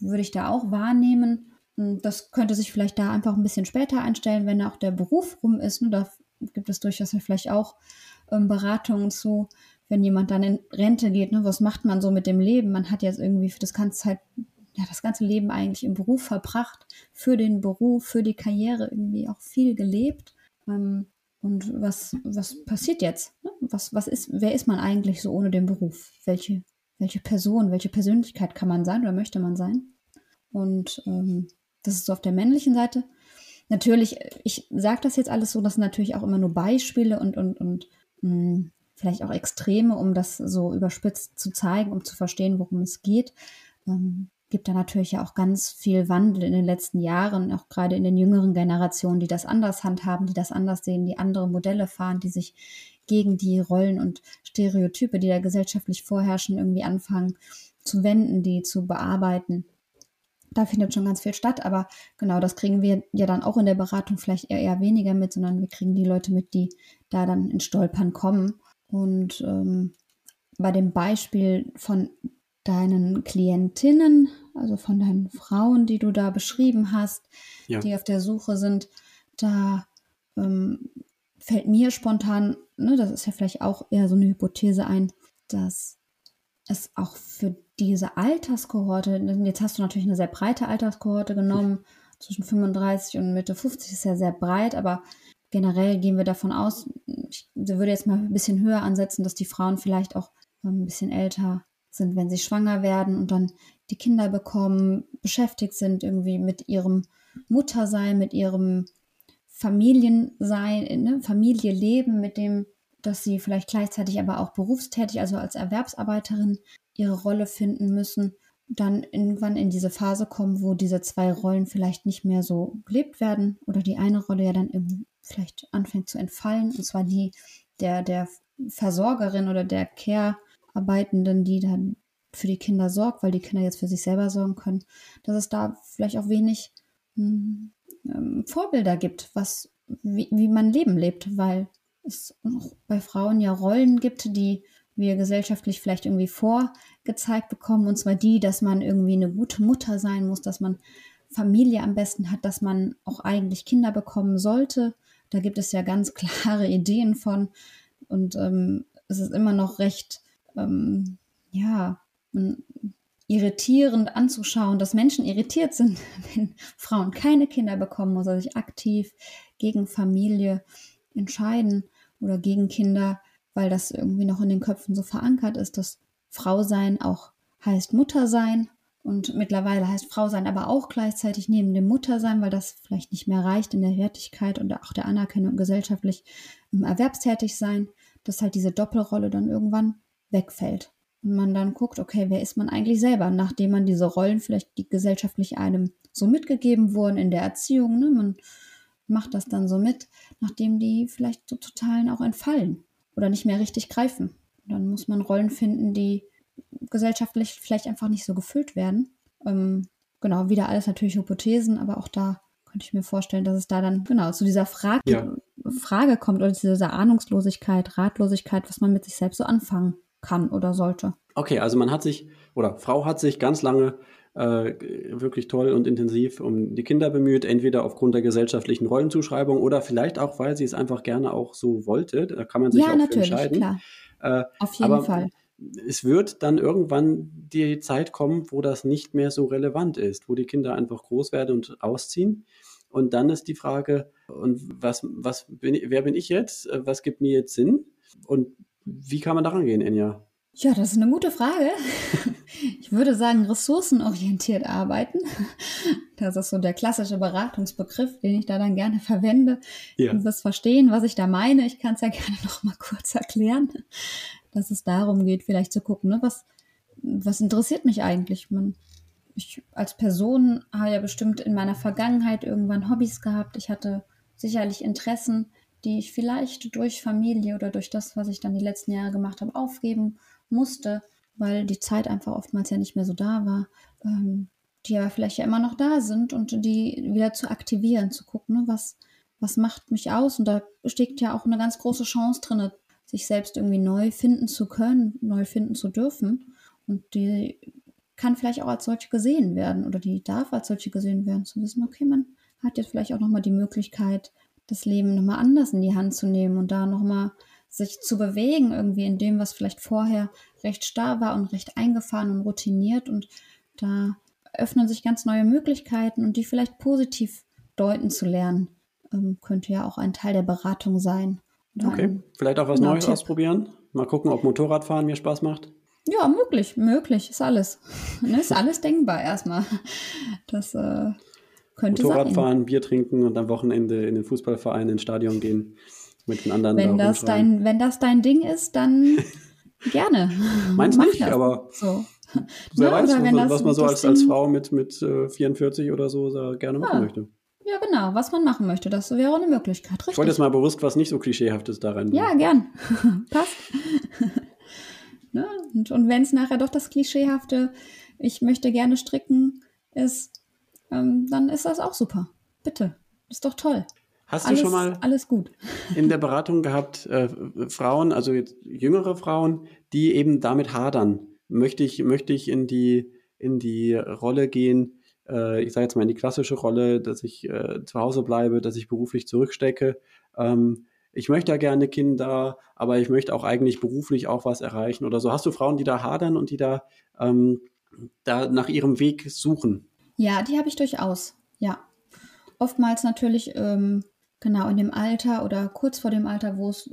würde ich da auch wahrnehmen. Hm, das könnte sich vielleicht da einfach ein bisschen später einstellen, wenn auch der Beruf rum ist. Ne? Da gibt es durchaus vielleicht auch ähm, Beratungen zu, wenn jemand dann in Rente geht. Ne? Was macht man so mit dem Leben? Man hat jetzt irgendwie für das ganze Zeit, ja, das ganze Leben eigentlich im Beruf verbracht, für den Beruf, für die Karriere irgendwie auch viel gelebt. Ähm, und was, was passiert jetzt? Ne? Was, was ist, wer ist man eigentlich so ohne den Beruf? Welche, welche Person, welche Persönlichkeit kann man sein oder möchte man sein? Und ähm, das ist so auf der männlichen Seite. Natürlich, ich sage das jetzt alles so, das sind natürlich auch immer nur Beispiele und, und, und mh, hm, vielleicht auch Extreme, um das so überspitzt zu zeigen, um zu verstehen, worum es geht. Ähm, gibt da natürlich ja auch ganz viel Wandel in den letzten Jahren, auch gerade in den jüngeren Generationen, die das anders handhaben, die das anders sehen, die andere Modelle fahren, die sich gegen die Rollen und Stereotype, die da gesellschaftlich vorherrschen, irgendwie anfangen zu wenden, die zu bearbeiten da findet schon ganz viel statt, aber genau, das kriegen wir ja dann auch in der Beratung vielleicht eher, eher weniger mit, sondern wir kriegen die Leute mit, die da dann in Stolpern kommen. Und ähm, bei dem Beispiel von deinen Klientinnen, also von deinen Frauen, die du da beschrieben hast, ja. die auf der Suche sind, da ähm, fällt mir spontan, ne, das ist ja vielleicht auch eher so eine Hypothese ein, dass es auch für diese Alterskohorte, jetzt hast du natürlich eine sehr breite Alterskohorte genommen, zwischen 35 und Mitte 50 ist ja sehr breit, aber generell gehen wir davon aus, ich würde jetzt mal ein bisschen höher ansetzen, dass die Frauen vielleicht auch ein bisschen älter sind, wenn sie schwanger werden und dann die Kinder bekommen, beschäftigt sind irgendwie mit ihrem Muttersein, mit ihrem Familiensein, ne, Familie leben, mit dem, dass sie vielleicht gleichzeitig aber auch berufstätig, also als Erwerbsarbeiterin ihre Rolle finden müssen, dann irgendwann in diese Phase kommen, wo diese zwei Rollen vielleicht nicht mehr so gelebt werden oder die eine Rolle ja dann vielleicht anfängt zu entfallen, und zwar die der, der Versorgerin oder der Care-Arbeitenden, die dann für die Kinder sorgt, weil die Kinder jetzt für sich selber sorgen können, dass es da vielleicht auch wenig hm, ähm, Vorbilder gibt, was, wie, wie man Leben lebt, weil es bei Frauen ja Rollen gibt, die wir gesellschaftlich vielleicht irgendwie vorgezeigt bekommen, und zwar die, dass man irgendwie eine gute Mutter sein muss, dass man Familie am besten hat, dass man auch eigentlich Kinder bekommen sollte. Da gibt es ja ganz klare Ideen von. Und ähm, es ist immer noch recht, ähm, ja, irritierend anzuschauen, dass Menschen irritiert sind, wenn Frauen keine Kinder bekommen oder sich aktiv gegen Familie entscheiden oder gegen Kinder weil das irgendwie noch in den Köpfen so verankert ist, dass Frau sein auch heißt Mutter sein. Und mittlerweile heißt Frau sein aber auch gleichzeitig neben dem Muttersein, weil das vielleicht nicht mehr reicht in der Wertigkeit und auch der Anerkennung gesellschaftlich im Erwerbstätig sein, dass halt diese Doppelrolle dann irgendwann wegfällt. Und man dann guckt, okay, wer ist man eigentlich selber, nachdem man diese Rollen vielleicht die gesellschaftlich einem so mitgegeben wurden in der Erziehung, ne? Man macht das dann so mit, nachdem die vielleicht so totalen auch entfallen oder nicht mehr richtig greifen. dann muss man Rollen finden, die gesellschaftlich vielleicht einfach nicht so gefüllt werden. Ähm, genau, wieder alles natürlich Hypothesen, aber auch da könnte ich mir vorstellen, dass es da dann genau zu dieser Frage, ja. Frage kommt oder zu dieser Ahnungslosigkeit, Ratlosigkeit, was man mit sich selbst so anfangen kann oder sollte. Okay, also man hat sich oder Frau hat sich ganz lange äh, wirklich toll und intensiv um die Kinder bemüht, entweder aufgrund der gesellschaftlichen Rollenzuschreibung oder vielleicht auch, weil sie es einfach gerne auch so wollte. Da kann man sich ja, auch natürlich, entscheiden. Klar. Äh, Auf jeden Fall. Es wird dann irgendwann die Zeit kommen, wo das nicht mehr so relevant ist, wo die Kinder einfach groß werden und ausziehen. Und dann ist die Frage, und was, was bin, wer bin ich jetzt? Was gibt mir jetzt Sinn? Und wie kann man daran gehen, Enya? Ja, das ist eine gute Frage. Ich würde sagen, ressourcenorientiert arbeiten. Das ist so der klassische Beratungsbegriff, den ich da dann gerne verwende. Ja. Wirst verstehen, was ich da meine. Ich kann es ja gerne noch mal kurz erklären, dass es darum geht, vielleicht zu gucken, ne, was, was interessiert mich eigentlich? Man, ich als Person habe ja bestimmt in meiner Vergangenheit irgendwann Hobbys gehabt. Ich hatte sicherlich Interessen, die ich vielleicht durch Familie oder durch das, was ich dann die letzten Jahre gemacht habe, aufgeben musste, weil die Zeit einfach oftmals ja nicht mehr so da war, ähm, die aber vielleicht ja immer noch da sind und die wieder zu aktivieren, zu gucken, ne, was, was macht mich aus. Und da steckt ja auch eine ganz große Chance drin, sich selbst irgendwie neu finden zu können, neu finden zu dürfen. Und die kann vielleicht auch als solche gesehen werden oder die darf als solche gesehen werden, zu wissen, okay, man hat jetzt vielleicht auch nochmal die Möglichkeit, das Leben nochmal anders in die Hand zu nehmen und da nochmal sich zu bewegen, irgendwie in dem, was vielleicht vorher recht starr war und recht eingefahren und routiniert. Und da öffnen sich ganz neue Möglichkeiten und die vielleicht positiv deuten zu lernen, ähm, könnte ja auch ein Teil der Beratung sein. okay, ein, vielleicht auch was Neues Tipp. ausprobieren. Mal gucken, ob Motorradfahren mir Spaß macht. Ja, möglich, möglich, ist alles. ne, ist alles denkbar erstmal. Das äh, könnte Motorradfahren, sein. Bier trinken und am Wochenende in den Fußballverein ins Stadion gehen mit den anderen. Wenn, da das, dein, wenn das dein Ding ist, dann gerne. Meins nicht, das. aber so. wer weiß, was, was man so als, als Frau mit, mit äh, 44 oder so gerne machen ja. möchte. Ja, genau, was man machen möchte, das wäre eine Möglichkeit. Richtig. Ich wollte jetzt mal bewusst was nicht so klischeehaftes da rein. Ja, gern. Passt. ne? Und, und wenn es nachher doch das klischeehafte, ich möchte gerne stricken, ist, ähm, dann ist das auch super. Bitte. Ist doch toll. Hast alles, du schon mal alles gut. in der Beratung gehabt, äh, Frauen, also jetzt jüngere Frauen, die eben damit hadern? Möchte ich, möchte ich in die, in die Rolle gehen, äh, ich sage jetzt mal in die klassische Rolle, dass ich äh, zu Hause bleibe, dass ich beruflich zurückstecke. Ähm, ich möchte ja gerne Kinder, aber ich möchte auch eigentlich beruflich auch was erreichen oder so. Hast du Frauen, die da hadern und die da, ähm, da nach ihrem Weg suchen? Ja, die habe ich durchaus. Ja. Oftmals natürlich ähm, genau in dem Alter oder kurz vor dem Alter, wo es,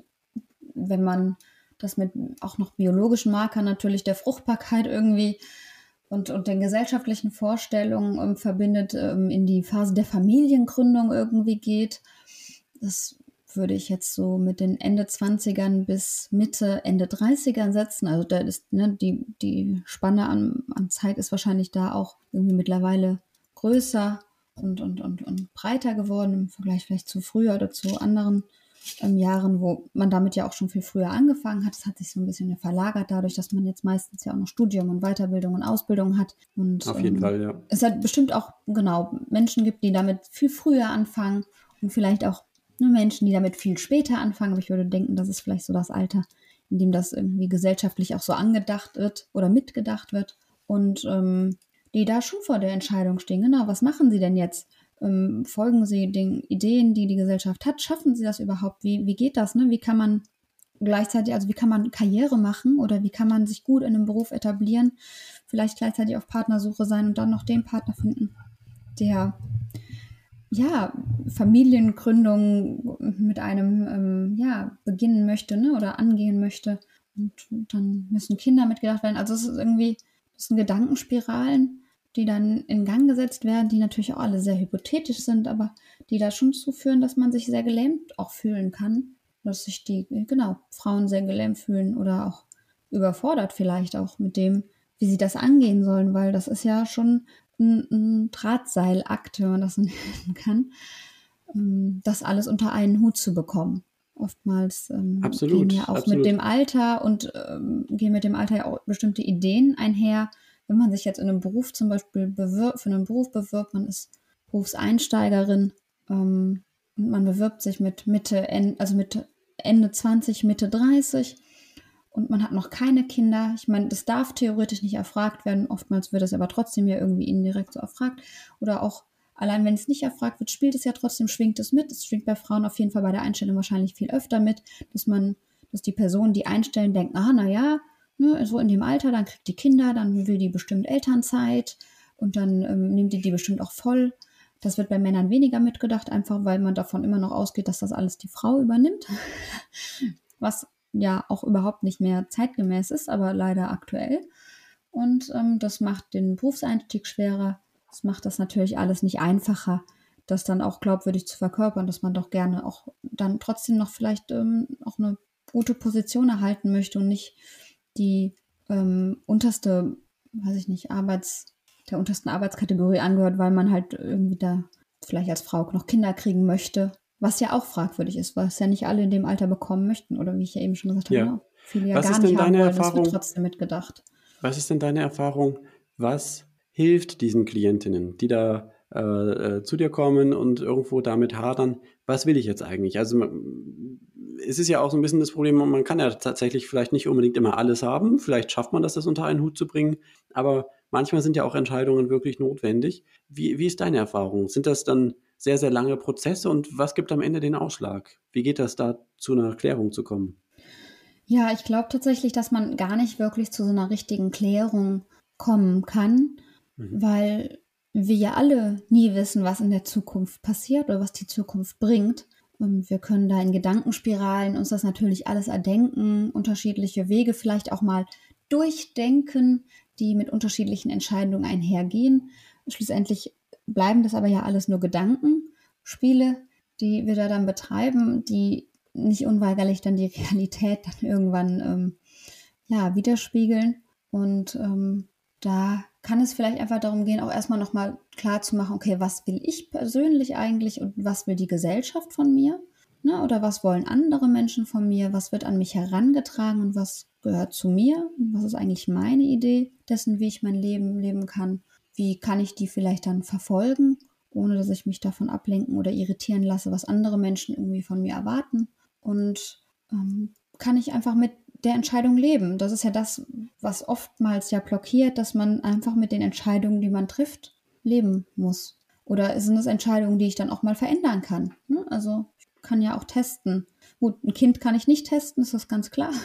wenn man das mit auch noch biologischen Markern natürlich der Fruchtbarkeit irgendwie und, und den gesellschaftlichen Vorstellungen ähm, verbindet, ähm, in die Phase der Familiengründung irgendwie geht. Das würde ich jetzt so mit den Ende 20ern bis Mitte, Ende 30ern setzen. Also da ist ne, die, die Spanne an, an Zeit ist wahrscheinlich da auch irgendwie mittlerweile größer und, und, und, und breiter geworden im Vergleich vielleicht zu früher oder zu anderen ähm, Jahren, wo man damit ja auch schon viel früher angefangen hat. Es hat sich so ein bisschen verlagert, dadurch, dass man jetzt meistens ja auch noch Studium und Weiterbildung und Ausbildung hat. Und, Auf jeden ähm, Fall, ja. Es hat bestimmt auch, genau, Menschen gibt, die damit viel früher anfangen und vielleicht auch nur Menschen, die damit viel später anfangen. Aber ich würde denken, das ist vielleicht so das Alter, in dem das irgendwie gesellschaftlich auch so angedacht wird oder mitgedacht wird. Und ähm, die da schon vor der Entscheidung stehen. Genau, was machen sie denn jetzt? Ähm, folgen sie den Ideen, die die Gesellschaft hat? Schaffen sie das überhaupt? Wie, wie geht das? Ne? Wie kann man gleichzeitig, also wie kann man Karriere machen oder wie kann man sich gut in einem Beruf etablieren? Vielleicht gleichzeitig auf Partnersuche sein und dann noch den Partner finden, der ja, Familiengründung mit einem ähm, ja, beginnen möchte ne, oder angehen möchte Und dann müssen Kinder mitgedacht werden. Also es ist irgendwie, das sind Gedankenspiralen, die dann in Gang gesetzt werden, die natürlich auch alle sehr hypothetisch sind, aber die da schon zuführen, dass man sich sehr gelähmt auch fühlen kann. Dass sich die, genau, Frauen sehr gelähmt fühlen oder auch überfordert vielleicht auch mit dem, wie sie das angehen sollen, weil das ist ja schon ein, ein Drahtseilakt, wenn man das so nennen kann, ähm, das alles unter einen Hut zu bekommen. Oftmals ähm, absolut, gehen ja auch absolut. mit dem Alter und ähm, gehen mit dem Alter ja auch bestimmte Ideen einher. Wenn man sich jetzt in einem Beruf zum Beispiel bewirbt, für einen Beruf bewirbt, man ist Berufseinsteigerin ähm, und man bewirbt sich mit Mitte, also mit Ende 20, Mitte 30 und man hat noch keine Kinder. Ich meine, das darf theoretisch nicht erfragt werden. Oftmals wird es aber trotzdem ja irgendwie indirekt so erfragt. Oder auch allein wenn es nicht erfragt wird, spielt es ja trotzdem, schwingt es mit. Es schwingt bei Frauen auf jeden Fall bei der Einstellung wahrscheinlich viel öfter mit, dass man, dass die Personen, die einstellen, denken, ah, naja, ne, so in dem Alter, dann kriegt die Kinder, dann will die bestimmt Elternzeit und dann ähm, nimmt die die bestimmt auch voll. Das wird bei Männern weniger mitgedacht, einfach weil man davon immer noch ausgeht, dass das alles die Frau übernimmt. Was ja auch überhaupt nicht mehr zeitgemäß ist, aber leider aktuell. Und ähm, das macht den Berufseinstieg schwerer. Das macht das natürlich alles nicht einfacher, das dann auch glaubwürdig zu verkörpern, dass man doch gerne auch dann trotzdem noch vielleicht ähm, auch eine gute Position erhalten möchte und nicht die ähm, unterste, weiß ich nicht, Arbeits, der untersten Arbeitskategorie angehört, weil man halt irgendwie da vielleicht als Frau noch Kinder kriegen möchte was ja auch fragwürdig ist, was ja nicht alle in dem Alter bekommen möchten. Oder wie ich ja eben schon gesagt habe, ja. viele ja was gar nicht haben wollen. Das wird trotzdem mitgedacht. Was ist denn deine Erfahrung? Was hilft diesen Klientinnen, die da äh, äh, zu dir kommen und irgendwo damit hadern? Was will ich jetzt eigentlich? Also es ist ja auch so ein bisschen das Problem, man kann ja tatsächlich vielleicht nicht unbedingt immer alles haben. Vielleicht schafft man das, das unter einen Hut zu bringen. Aber manchmal sind ja auch Entscheidungen wirklich notwendig. Wie, wie ist deine Erfahrung? Sind das dann sehr, sehr lange Prozesse und was gibt am Ende den Ausschlag? Wie geht das da zu einer Klärung zu kommen? Ja, ich glaube tatsächlich, dass man gar nicht wirklich zu so einer richtigen Klärung kommen kann, mhm. weil wir ja alle nie wissen, was in der Zukunft passiert oder was die Zukunft bringt. Und wir können da in Gedankenspiralen uns das natürlich alles erdenken, unterschiedliche Wege vielleicht auch mal durchdenken, die mit unterschiedlichen Entscheidungen einhergehen. Schlussendlich bleiben das aber ja alles nur Gedankenspiele, die wir da dann betreiben, die nicht unweigerlich dann die Realität dann irgendwann ähm, ja, widerspiegeln. Und ähm, da kann es vielleicht einfach darum gehen, auch erstmal nochmal klar zu machen, okay, was will ich persönlich eigentlich und was will die Gesellschaft von mir? Ne? Oder was wollen andere Menschen von mir? Was wird an mich herangetragen und was gehört zu mir? Und was ist eigentlich meine Idee dessen, wie ich mein Leben leben kann? Wie kann ich die vielleicht dann verfolgen, ohne dass ich mich davon ablenken oder irritieren lasse, was andere Menschen irgendwie von mir erwarten? Und ähm, kann ich einfach mit der Entscheidung leben? Das ist ja das, was oftmals ja blockiert, dass man einfach mit den Entscheidungen, die man trifft, leben muss. Oder sind es Entscheidungen, die ich dann auch mal verändern kann? Ne? Also ich kann ja auch testen. Gut, ein Kind kann ich nicht testen, ist das ganz klar.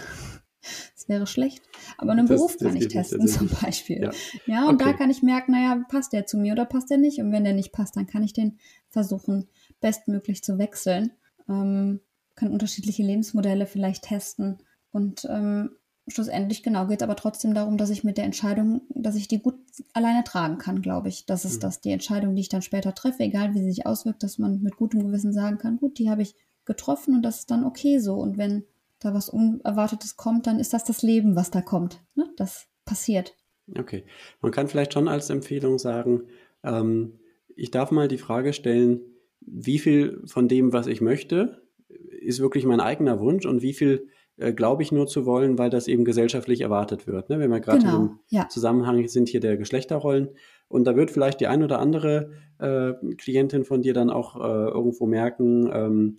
Das wäre schlecht. Aber einen das, Beruf kann ich testen zum Beispiel. Ja, ja und okay. da kann ich merken, naja, passt der zu mir oder passt der nicht? Und wenn der nicht passt, dann kann ich den versuchen, bestmöglich zu wechseln. Ähm, kann unterschiedliche Lebensmodelle vielleicht testen. Und ähm, schlussendlich, genau, geht es aber trotzdem darum, dass ich mit der Entscheidung, dass ich die gut alleine tragen kann, glaube ich. Das ist mhm. das, die Entscheidung, die ich dann später treffe, egal wie sie sich auswirkt, dass man mit gutem Gewissen sagen kann, gut, die habe ich getroffen und das ist dann okay so. Und wenn da was Unerwartetes kommt, dann ist das das Leben, was da kommt. Ne? Das passiert. Okay. Man kann vielleicht schon als Empfehlung sagen, ähm, ich darf mal die Frage stellen, wie viel von dem, was ich möchte, ist wirklich mein eigener Wunsch und wie viel äh, glaube ich nur zu wollen, weil das eben gesellschaftlich erwartet wird. Ne? Wenn wir gerade genau, im ja. Zusammenhang sind hier der Geschlechterrollen und da wird vielleicht die ein oder andere äh, Klientin von dir dann auch äh, irgendwo merken, ähm,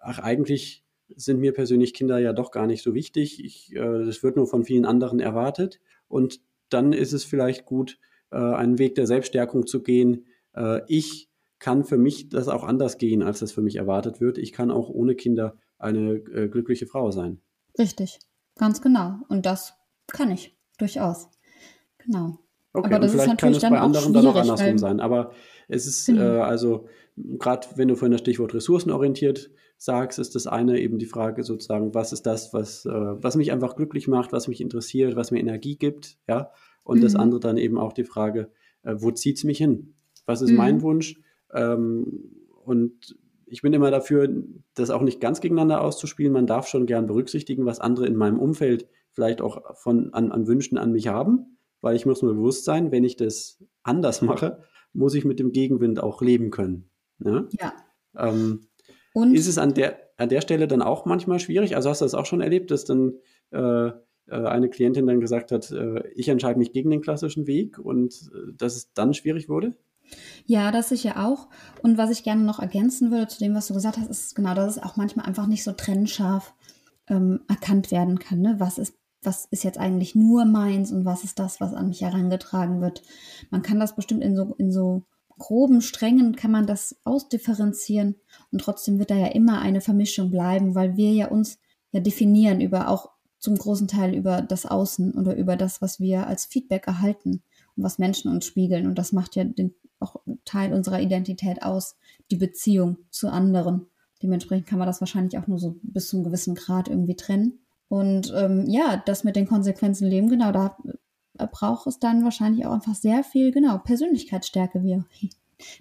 ach eigentlich sind mir persönlich Kinder ja doch gar nicht so wichtig. Ich, äh, das wird nur von vielen anderen erwartet. Und dann ist es vielleicht gut, äh, einen Weg der Selbststärkung zu gehen. Äh, ich kann für mich das auch anders gehen, als das für mich erwartet wird. Ich kann auch ohne Kinder eine äh, glückliche Frau sein. Richtig, ganz genau. Und das kann ich durchaus. Genau. Okay, aber das vielleicht ist natürlich kann es bei anderen dann auch andersrum sein. Aber es ist genau. äh, also, gerade wenn du vorhin das Stichwort ressourcenorientiert sagst, ist das eine eben die Frage sozusagen, was ist das, was, äh, was mich einfach glücklich macht, was mich interessiert, was mir Energie gibt, ja. Und mhm. das andere dann eben auch die Frage, äh, wo zieht es mich hin? Was ist mhm. mein Wunsch? Ähm, und ich bin immer dafür, das auch nicht ganz gegeneinander auszuspielen. Man darf schon gern berücksichtigen, was andere in meinem Umfeld vielleicht auch von, an, an Wünschen an mich haben, weil ich muss mir bewusst sein, wenn ich das anders mache, muss ich mit dem Gegenwind auch leben können. Ne? Ja. Ähm, und ist es an der, an der Stelle dann auch manchmal schwierig? Also hast du das auch schon erlebt, dass dann äh, äh eine Klientin dann gesagt hat, äh, ich entscheide mich gegen den klassischen Weg und äh, dass es dann schwierig wurde? Ja, das sicher auch. Und was ich gerne noch ergänzen würde zu dem, was du gesagt hast, ist genau, dass es auch manchmal einfach nicht so trennscharf ähm, erkannt werden kann. Ne? Was, ist, was ist jetzt eigentlich nur meins und was ist das, was an mich herangetragen wird? Man kann das bestimmt in so, in so groben Strängen kann man das ausdifferenzieren und trotzdem wird da ja immer eine Vermischung bleiben, weil wir ja uns ja definieren über auch zum großen Teil über das Außen oder über das, was wir als Feedback erhalten und was Menschen uns spiegeln. Und das macht ja den, auch Teil unserer Identität aus, die Beziehung zu anderen. Dementsprechend kann man das wahrscheinlich auch nur so bis zu einem gewissen Grad irgendwie trennen. Und ähm, ja, das mit den Konsequenzen leben, genau, da braucht es dann wahrscheinlich auch einfach sehr viel, genau, Persönlichkeitsstärke, wie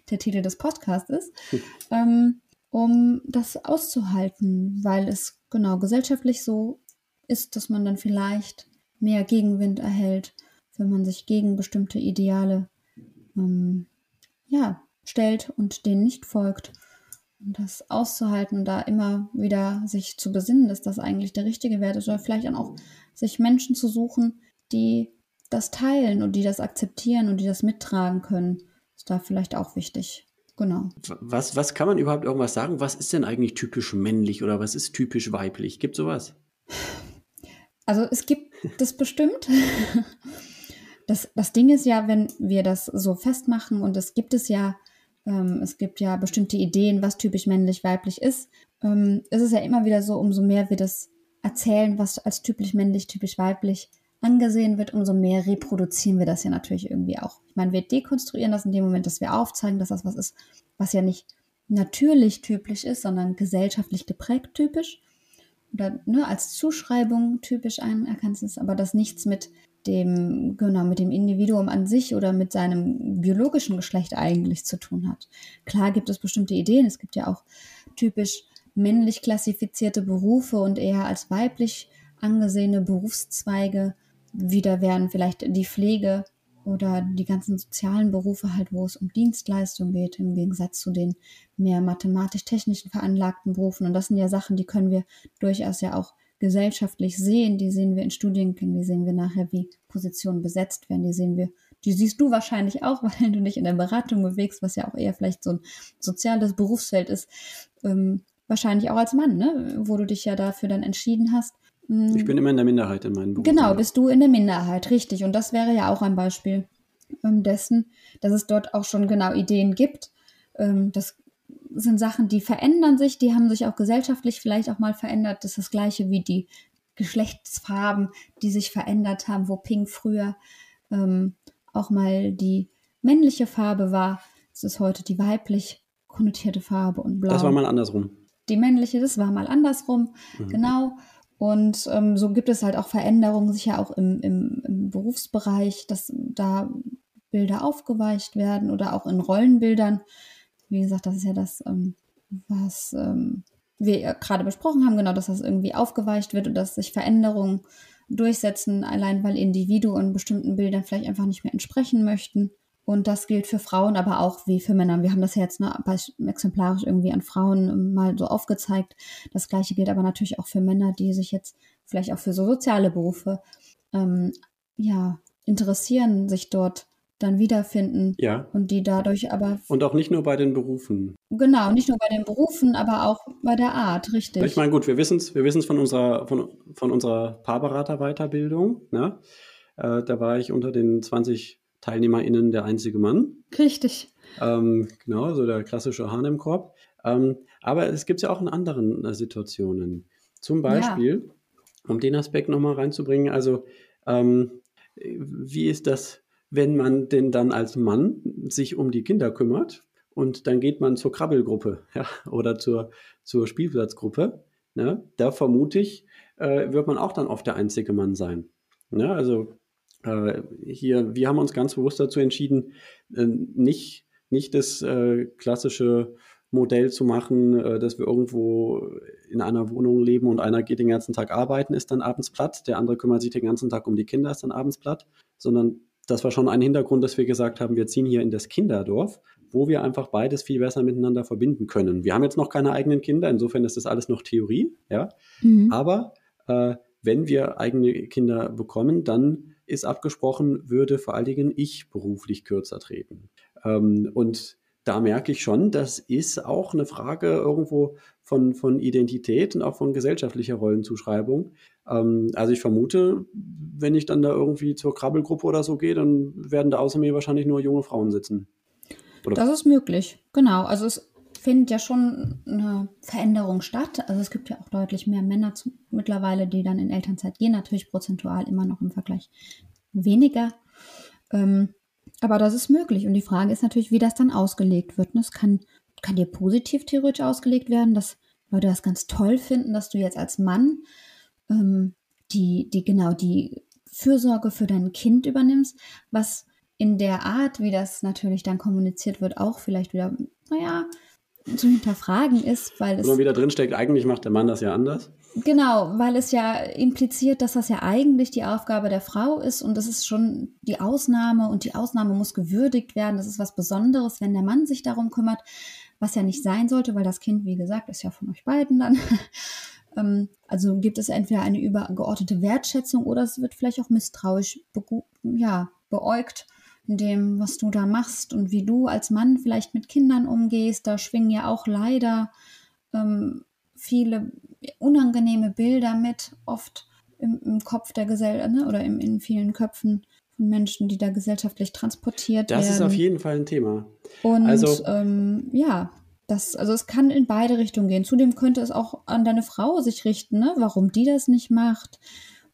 der Titel des Podcasts ist, ähm, um das auszuhalten, weil es genau gesellschaftlich so ist, dass man dann vielleicht mehr Gegenwind erhält, wenn man sich gegen bestimmte Ideale ähm, ja, stellt und denen nicht folgt. Und das auszuhalten und da immer wieder sich zu besinnen, dass das eigentlich der richtige Wert ist. Oder vielleicht dann auch sich Menschen zu suchen, die das teilen und die das akzeptieren und die das mittragen können, ist da vielleicht auch wichtig. Genau. Was, was kann man überhaupt irgendwas sagen? Was ist denn eigentlich typisch männlich oder was ist typisch weiblich? Gibt sowas? Also es gibt das bestimmt. Das, das Ding ist ja, wenn wir das so festmachen und es gibt es ja, ähm, es gibt ja bestimmte Ideen, was typisch männlich, weiblich ist, ähm, ist es ja immer wieder so, umso mehr wir das erzählen, was als typisch männlich, typisch weiblich angesehen wird, umso mehr reproduzieren wir das ja natürlich irgendwie auch. Ich meine, wir dekonstruieren das in dem Moment, dass wir aufzeigen, dass das was ist, was ja nicht natürlich typisch ist, sondern gesellschaftlich geprägt typisch oder ne, als Zuschreibung typisch anerkannt ist, aber das nichts mit dem, genau, mit dem Individuum an sich oder mit seinem biologischen Geschlecht eigentlich zu tun hat. Klar gibt es bestimmte Ideen, es gibt ja auch typisch männlich klassifizierte Berufe und eher als weiblich angesehene Berufszweige, wieder wären vielleicht die Pflege oder die ganzen sozialen Berufe halt, wo es um Dienstleistung geht, im Gegensatz zu den mehr mathematisch-technischen veranlagten Berufen. Und das sind ja Sachen, die können wir durchaus ja auch gesellschaftlich sehen. Die sehen wir in Studiengängen, die sehen wir nachher, wie Positionen besetzt werden, die sehen wir, die siehst du wahrscheinlich auch, weil du dich in der Beratung bewegst, was ja auch eher vielleicht so ein soziales Berufsfeld ist. Ähm, wahrscheinlich auch als Mann, ne? wo du dich ja dafür dann entschieden hast. Mhm. Ich bin immer in der Minderheit in meinen Berufen. Genau, bist du in der Minderheit, richtig. Und das wäre ja auch ein Beispiel ähm, dessen, dass es dort auch schon genau Ideen gibt. Ähm, das sind Sachen, die verändern sich, die haben sich auch gesellschaftlich vielleicht auch mal verändert. Das ist das gleiche wie die Geschlechtsfarben, die sich verändert haben, wo Pink früher ähm, auch mal die männliche Farbe war. Es ist heute die weiblich konnotierte Farbe und blau. Das war mal andersrum. Die männliche, das war mal andersrum, mhm. genau. Und ähm, so gibt es halt auch Veränderungen, sicher auch im, im, im, Berufsbereich, dass da Bilder aufgeweicht werden oder auch in Rollenbildern. Wie gesagt, das ist ja das, ähm, was ähm, wir gerade besprochen haben, genau, dass das irgendwie aufgeweicht wird und dass sich Veränderungen durchsetzen, allein weil Individuen bestimmten Bildern vielleicht einfach nicht mehr entsprechen möchten. Und das gilt für Frauen, aber auch wie für Männer. Wir haben das ja jetzt ne, exemplarisch irgendwie an Frauen ähm, mal so aufgezeigt. Das gleiche gilt aber natürlich auch für Männer, die sich jetzt vielleicht auch für so soziale Berufe ähm, ja, interessieren, sich dort dann wiederfinden. Ja. Und die dadurch aber. Und auch nicht nur bei den Berufen. Genau, nicht nur bei den Berufen, aber auch bei der Art, richtig. Ich meine, gut, wir wissen es wir wissen's von unserer, von, von unserer Paarberater-Weiterbildung. Ne? Äh, da war ich unter den 20 TeilnehmerInnen der einzige Mann. Richtig. Ähm, genau, so der klassische Hahn im Korb. Ähm, aber es gibt ja auch in anderen äh, Situationen. Zum Beispiel, ja. um den Aspekt nochmal reinzubringen, also ähm, wie ist das, wenn man denn dann als Mann sich um die Kinder kümmert und dann geht man zur Krabbelgruppe ja, oder zur, zur Spielplatzgruppe, ne, da vermute ich, äh, wird man auch dann oft der einzige Mann sein. Ne? Also äh, hier, wir haben uns ganz bewusst dazu entschieden, äh, nicht, nicht das äh, klassische Modell zu machen, äh, dass wir irgendwo in einer Wohnung leben und einer geht den ganzen Tag arbeiten, ist dann abends platt, der andere kümmert sich den ganzen Tag um die Kinder, ist dann abends platt, sondern das war schon ein Hintergrund, dass wir gesagt haben, wir ziehen hier in das Kinderdorf, wo wir einfach beides viel besser miteinander verbinden können. Wir haben jetzt noch keine eigenen Kinder, insofern ist das alles noch Theorie, ja. Mhm. Aber äh, wenn wir eigene Kinder bekommen, dann ist abgesprochen, würde vor allen Dingen ich beruflich kürzer treten. Ähm, und da merke ich schon, das ist auch eine Frage irgendwo von, von Identität und auch von gesellschaftlicher Rollenzuschreibung. Ähm, also ich vermute, wenn ich dann da irgendwie zur Krabbelgruppe oder so gehe, dann werden da außer mir wahrscheinlich nur junge Frauen sitzen. Oder? Das ist möglich, genau. Also es findet ja schon eine Veränderung statt. Also es gibt ja auch deutlich mehr Männer zu, mittlerweile, die dann in Elternzeit gehen, natürlich prozentual immer noch im Vergleich weniger. Ähm, aber das ist möglich. Und die Frage ist natürlich, wie das dann ausgelegt wird. Das kann, kann dir positiv theoretisch ausgelegt werden, dass Leute das ganz toll finden, dass du jetzt als Mann ähm, die, die genau die Fürsorge für dein Kind übernimmst, was in der Art, wie das natürlich dann kommuniziert wird, auch vielleicht wieder, naja, zu hinterfragen ist, weil es. Wo wieder drinsteckt, eigentlich macht der Mann das ja anders. Genau, weil es ja impliziert, dass das ja eigentlich die Aufgabe der Frau ist und das ist schon die Ausnahme und die Ausnahme muss gewürdigt werden. Das ist was Besonderes, wenn der Mann sich darum kümmert, was ja nicht sein sollte, weil das Kind, wie gesagt, ist ja von euch beiden dann. Ähm, also gibt es entweder eine übergeordnete Wertschätzung oder es wird vielleicht auch misstrauisch ja, beäugt in dem, was du da machst und wie du als Mann vielleicht mit Kindern umgehst. Da schwingen ja auch leider ähm, viele unangenehme Bilder mit, oft im, im Kopf der Gesellschaft ne, oder im, in vielen Köpfen Menschen, die da gesellschaftlich transportiert das werden. Das ist auf jeden Fall ein Thema. Und also, ähm, ja, das, also es kann in beide Richtungen gehen. Zudem könnte es auch an deine Frau sich richten, ne? warum die das nicht macht,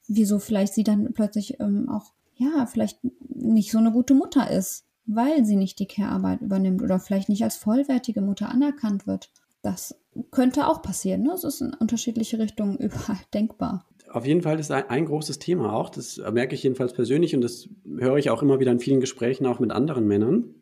wieso vielleicht sie dann plötzlich ähm, auch, ja, vielleicht nicht so eine gute Mutter ist, weil sie nicht die Care-Arbeit übernimmt oder vielleicht nicht als vollwertige Mutter anerkannt wird. Das könnte auch passieren. Ne? Es ist in unterschiedliche Richtungen überall denkbar. Auf jeden Fall ist ein, großes Thema auch, das merke ich jedenfalls persönlich und das höre ich auch immer wieder in vielen Gesprächen auch mit anderen Männern.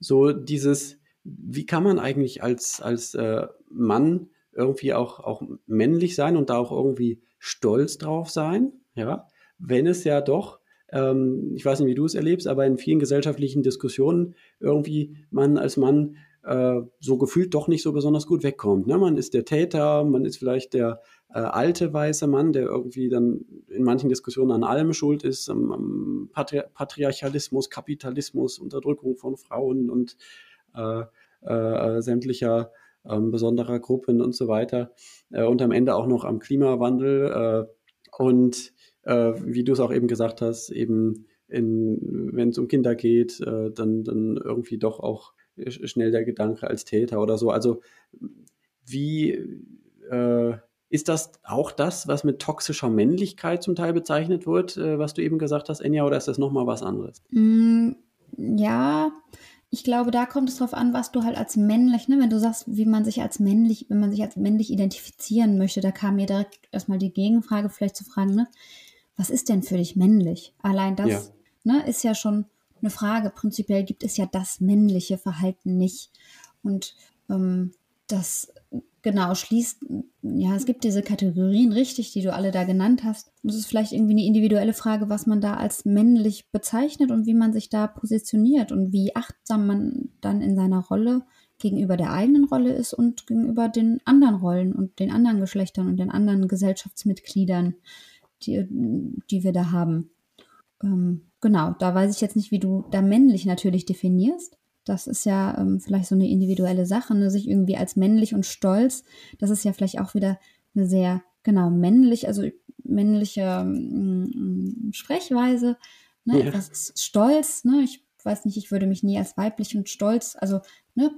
So dieses, wie kann man eigentlich als, als äh, Mann irgendwie auch, auch männlich sein und da auch irgendwie stolz drauf sein, ja, wenn es ja doch, ähm, ich weiß nicht, wie du es erlebst, aber in vielen gesellschaftlichen Diskussionen irgendwie man als Mann äh, so gefühlt doch nicht so besonders gut wegkommt. Ne? Man ist der Täter, man ist vielleicht der äh, alte weiße Mann, der irgendwie dann in manchen Diskussionen an allem schuld ist, am, am Patri Patriarchalismus, Kapitalismus, Unterdrückung von Frauen und äh, äh, sämtlicher ähm, besonderer Gruppen und so weiter äh, und am Ende auch noch am Klimawandel äh, und äh, wie du es auch eben gesagt hast, eben wenn es um Kinder geht, dann, dann irgendwie doch auch schnell der Gedanke als Täter oder so. Also wie äh, ist das auch das, was mit toxischer Männlichkeit zum Teil bezeichnet wird, äh, was du eben gesagt hast, Enya, oder ist das nochmal was anderes? Mm, ja, ich glaube, da kommt es drauf an, was du halt als männlich, ne, wenn du sagst, wie man sich als männlich, wenn man sich als männlich identifizieren möchte, da kam mir direkt erstmal die Gegenfrage vielleicht zu fragen, ne, was ist denn für dich männlich? Allein das, ja. ne, ist ja schon eine Frage. Prinzipiell gibt es ja das männliche Verhalten nicht. Und ähm, das genau schließt, ja, es gibt diese Kategorien, richtig, die du alle da genannt hast. Und es ist vielleicht irgendwie eine individuelle Frage, was man da als männlich bezeichnet und wie man sich da positioniert und wie achtsam man dann in seiner Rolle gegenüber der eigenen Rolle ist und gegenüber den anderen Rollen und den anderen Geschlechtern und den anderen Gesellschaftsmitgliedern, die, die wir da haben. Ähm, genau, da weiß ich jetzt nicht, wie du da männlich natürlich definierst. Das ist ja ähm, vielleicht so eine individuelle Sache, ne? sich irgendwie als männlich und stolz. Das ist ja vielleicht auch wieder eine sehr, genau, männlich, also männliche ähm, Sprechweise. Ne? Ja. Etwas stolz, ne? Ich weiß nicht, ich würde mich nie als weiblich und stolz, also, ne,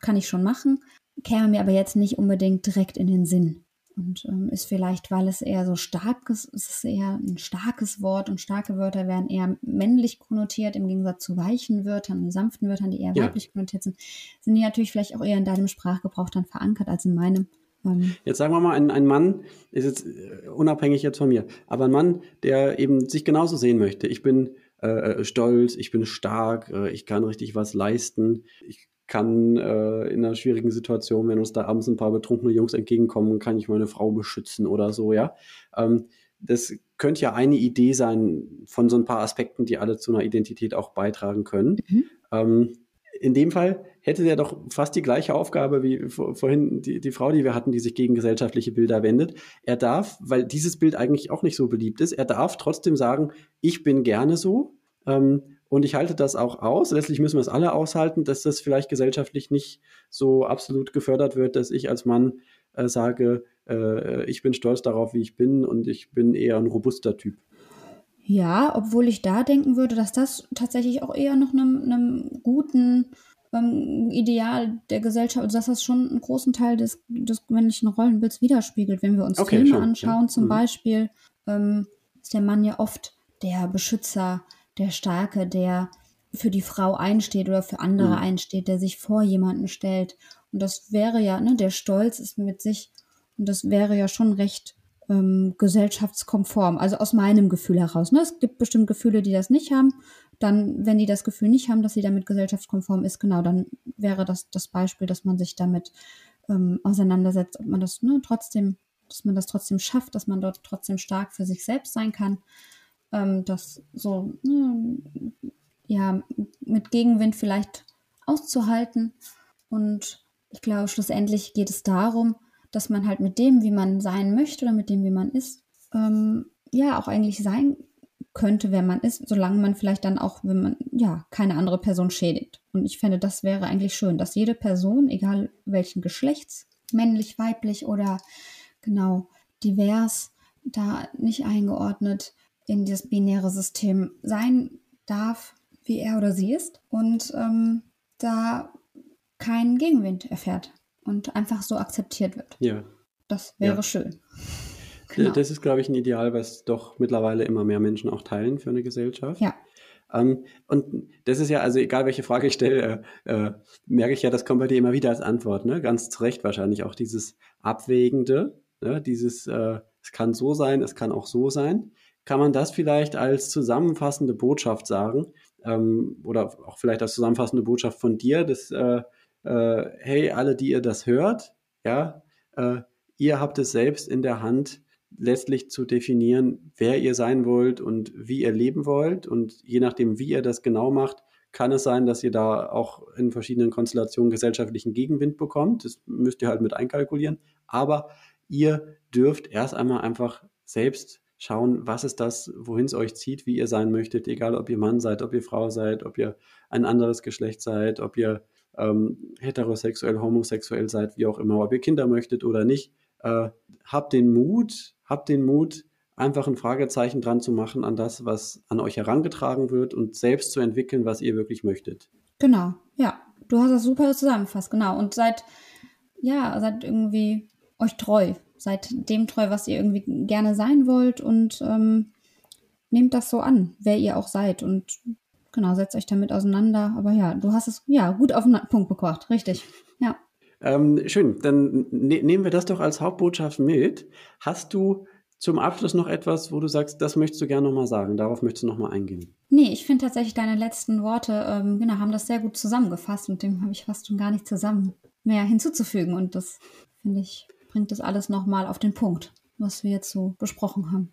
kann ich schon machen, käme mir aber jetzt nicht unbedingt direkt in den Sinn. Und ähm, ist vielleicht, weil es eher so stark ist, es eher ein starkes Wort und starke Wörter werden eher männlich konnotiert im Gegensatz zu weichen Wörtern und sanften Wörtern, die eher ja. weiblich konnotiert sind, sind die natürlich vielleicht auch eher in deinem Sprachgebrauch dann verankert als in meinem. Ähm. Jetzt sagen wir mal, ein, ein Mann ist jetzt äh, unabhängig jetzt von mir, aber ein Mann, der eben sich genauso sehen möchte. Ich bin äh, äh stolz, ich bin stark, äh, ich kann richtig was leisten, ich kann äh, in einer schwierigen Situation, wenn uns da abends ein paar betrunkene Jungs entgegenkommen, kann ich meine Frau beschützen oder so, ja. Ähm, das könnte ja eine Idee sein von so ein paar Aspekten, die alle zu einer Identität auch beitragen können. Mhm. Ähm, in dem Fall hätte er doch fast die gleiche Aufgabe wie vorhin die, die Frau, die wir hatten, die sich gegen gesellschaftliche Bilder wendet. Er darf, weil dieses Bild eigentlich auch nicht so beliebt ist, er darf trotzdem sagen, ich bin gerne so. Ähm, und ich halte das auch aus. Letztlich müssen wir es alle aushalten, dass das vielleicht gesellschaftlich nicht so absolut gefördert wird, dass ich als Mann äh, sage, äh, ich bin stolz darauf, wie ich bin und ich bin eher ein robuster Typ. Ja, obwohl ich da denken würde, dass das tatsächlich auch eher noch einem, einem guten ähm, Ideal der Gesellschaft, also dass das schon einen großen Teil des, des männlichen Rollenbilds widerspiegelt. Wenn wir uns okay, Filme schon, anschauen, ja. zum mhm. Beispiel, ähm, ist der Mann ja oft der Beschützer, der Starke, der für die Frau einsteht oder für andere mhm. einsteht, der sich vor jemanden stellt. Und das wäre ja, ne, der Stolz ist mit sich, und das wäre ja schon recht ähm, gesellschaftskonform, also aus meinem Gefühl heraus. Ne? Es gibt bestimmt Gefühle, die das nicht haben. Dann, wenn die das Gefühl nicht haben, dass sie damit gesellschaftskonform ist, genau, dann wäre das das Beispiel, dass man sich damit ähm, auseinandersetzt, ob man das ne, trotzdem, dass man das trotzdem schafft, dass man dort trotzdem stark für sich selbst sein kann ähm, das so ne, ja mit Gegenwind vielleicht auszuhalten. Und ich glaube, schlussendlich geht es darum, dass man halt mit dem, wie man sein möchte oder mit dem, wie man ist, ähm, ja auch eigentlich sein könnte, wer man ist, solange man vielleicht dann auch, wenn man ja keine andere Person schädigt. Und ich fände, das wäre eigentlich schön, dass jede Person, egal welchen Geschlechts, männlich, weiblich oder genau divers, da nicht eingeordnet, in das binäre System sein darf, wie er oder sie ist und ähm, da keinen Gegenwind erfährt und einfach so akzeptiert wird. Ja. Das wäre ja. schön. Genau. Das ist, glaube ich, ein Ideal, was doch mittlerweile immer mehr Menschen auch teilen für eine Gesellschaft. Ja. Ähm, und das ist ja, also egal welche Frage ich stelle, äh, äh, merke ich ja, das kommt bei dir immer wieder als Antwort, ne? Ganz zu Recht wahrscheinlich auch dieses Abwägende, ne? dieses, äh, es kann so sein, es kann auch so sein kann man das vielleicht als zusammenfassende Botschaft sagen ähm, oder auch vielleicht als zusammenfassende Botschaft von dir, dass äh, äh, hey, alle, die ihr das hört, ja, äh, ihr habt es selbst in der Hand, letztlich zu definieren, wer ihr sein wollt und wie ihr leben wollt. Und je nachdem, wie ihr das genau macht, kann es sein, dass ihr da auch in verschiedenen Konstellationen gesellschaftlichen Gegenwind bekommt. Das müsst ihr halt mit einkalkulieren. Aber ihr dürft erst einmal einfach selbst schauen, was ist das, wohin es euch zieht, wie ihr sein möchtet, egal ob ihr Mann seid, ob ihr Frau seid, ob ihr ein anderes Geschlecht seid, ob ihr ähm, heterosexuell, homosexuell seid, wie auch immer, ob ihr Kinder möchtet oder nicht. Äh, habt den Mut, habt den Mut, einfach ein Fragezeichen dran zu machen an das, was an euch herangetragen wird und selbst zu entwickeln, was ihr wirklich möchtet. Genau, ja. Du hast das super zusammengefasst, genau. Und seid, ja, seid irgendwie euch treu, seid dem treu, was ihr irgendwie gerne sein wollt und ähm, nehmt das so an, wer ihr auch seid und genau, setzt euch damit auseinander. Aber ja, du hast es ja gut auf den Punkt gebracht, richtig. Ja. Ähm, schön, dann ne nehmen wir das doch als Hauptbotschaft mit. Hast du zum Abschluss noch etwas, wo du sagst, das möchtest du gerne nochmal sagen, darauf möchtest du nochmal eingehen? Nee, ich finde tatsächlich deine letzten Worte, ähm, genau, haben das sehr gut zusammengefasst und dem habe ich fast schon gar nicht zusammen mehr hinzuzufügen und das finde ich bringt das alles nochmal auf den Punkt, was wir jetzt so besprochen haben.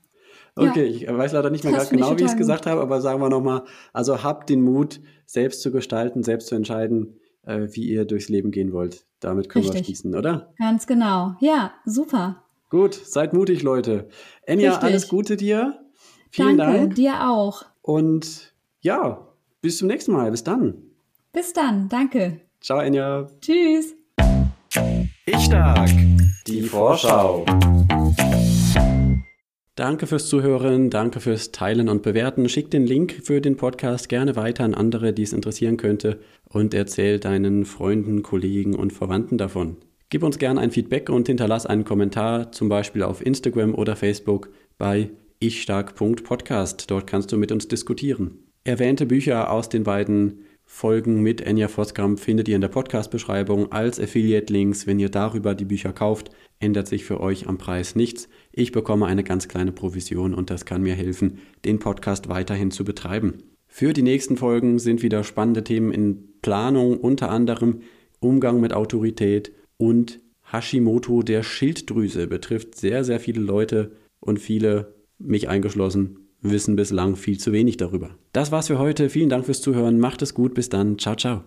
Okay, ja. ich weiß leider nicht mehr gerade genau, wie ich es gesagt habe, aber sagen wir nochmal, also habt den Mut, selbst zu gestalten, selbst zu entscheiden, äh, wie ihr durchs Leben gehen wollt. Damit können Richtig. wir schließen, oder? Ganz genau. Ja, super. Gut, seid mutig, Leute. Enya, Richtig. alles Gute dir. Vielen Danke, Dank. dir auch. Und ja, bis zum nächsten Mal. Bis dann. Bis dann. Danke. Ciao, Enya. Tschüss. Ich stark. Die Vorschau. Danke fürs Zuhören, danke fürs Teilen und Bewerten. Schick den Link für den Podcast gerne weiter an andere, die es interessieren könnte und erzähl deinen Freunden, Kollegen und Verwandten davon. Gib uns gerne ein Feedback und hinterlass einen Kommentar, zum Beispiel auf Instagram oder Facebook bei ichstark.podcast. Dort kannst du mit uns diskutieren. Erwähnte Bücher aus den beiden Folgen mit Enya Voskamp findet ihr in der Podcast-Beschreibung als Affiliate-Links. Wenn ihr darüber die Bücher kauft, ändert sich für euch am Preis nichts. Ich bekomme eine ganz kleine Provision und das kann mir helfen, den Podcast weiterhin zu betreiben. Für die nächsten Folgen sind wieder spannende Themen in Planung, unter anderem Umgang mit Autorität und Hashimoto der Schilddrüse betrifft sehr, sehr viele Leute und viele, mich eingeschlossen, Wissen bislang viel zu wenig darüber. Das war's für heute. Vielen Dank fürs Zuhören. Macht es gut. Bis dann. Ciao, ciao.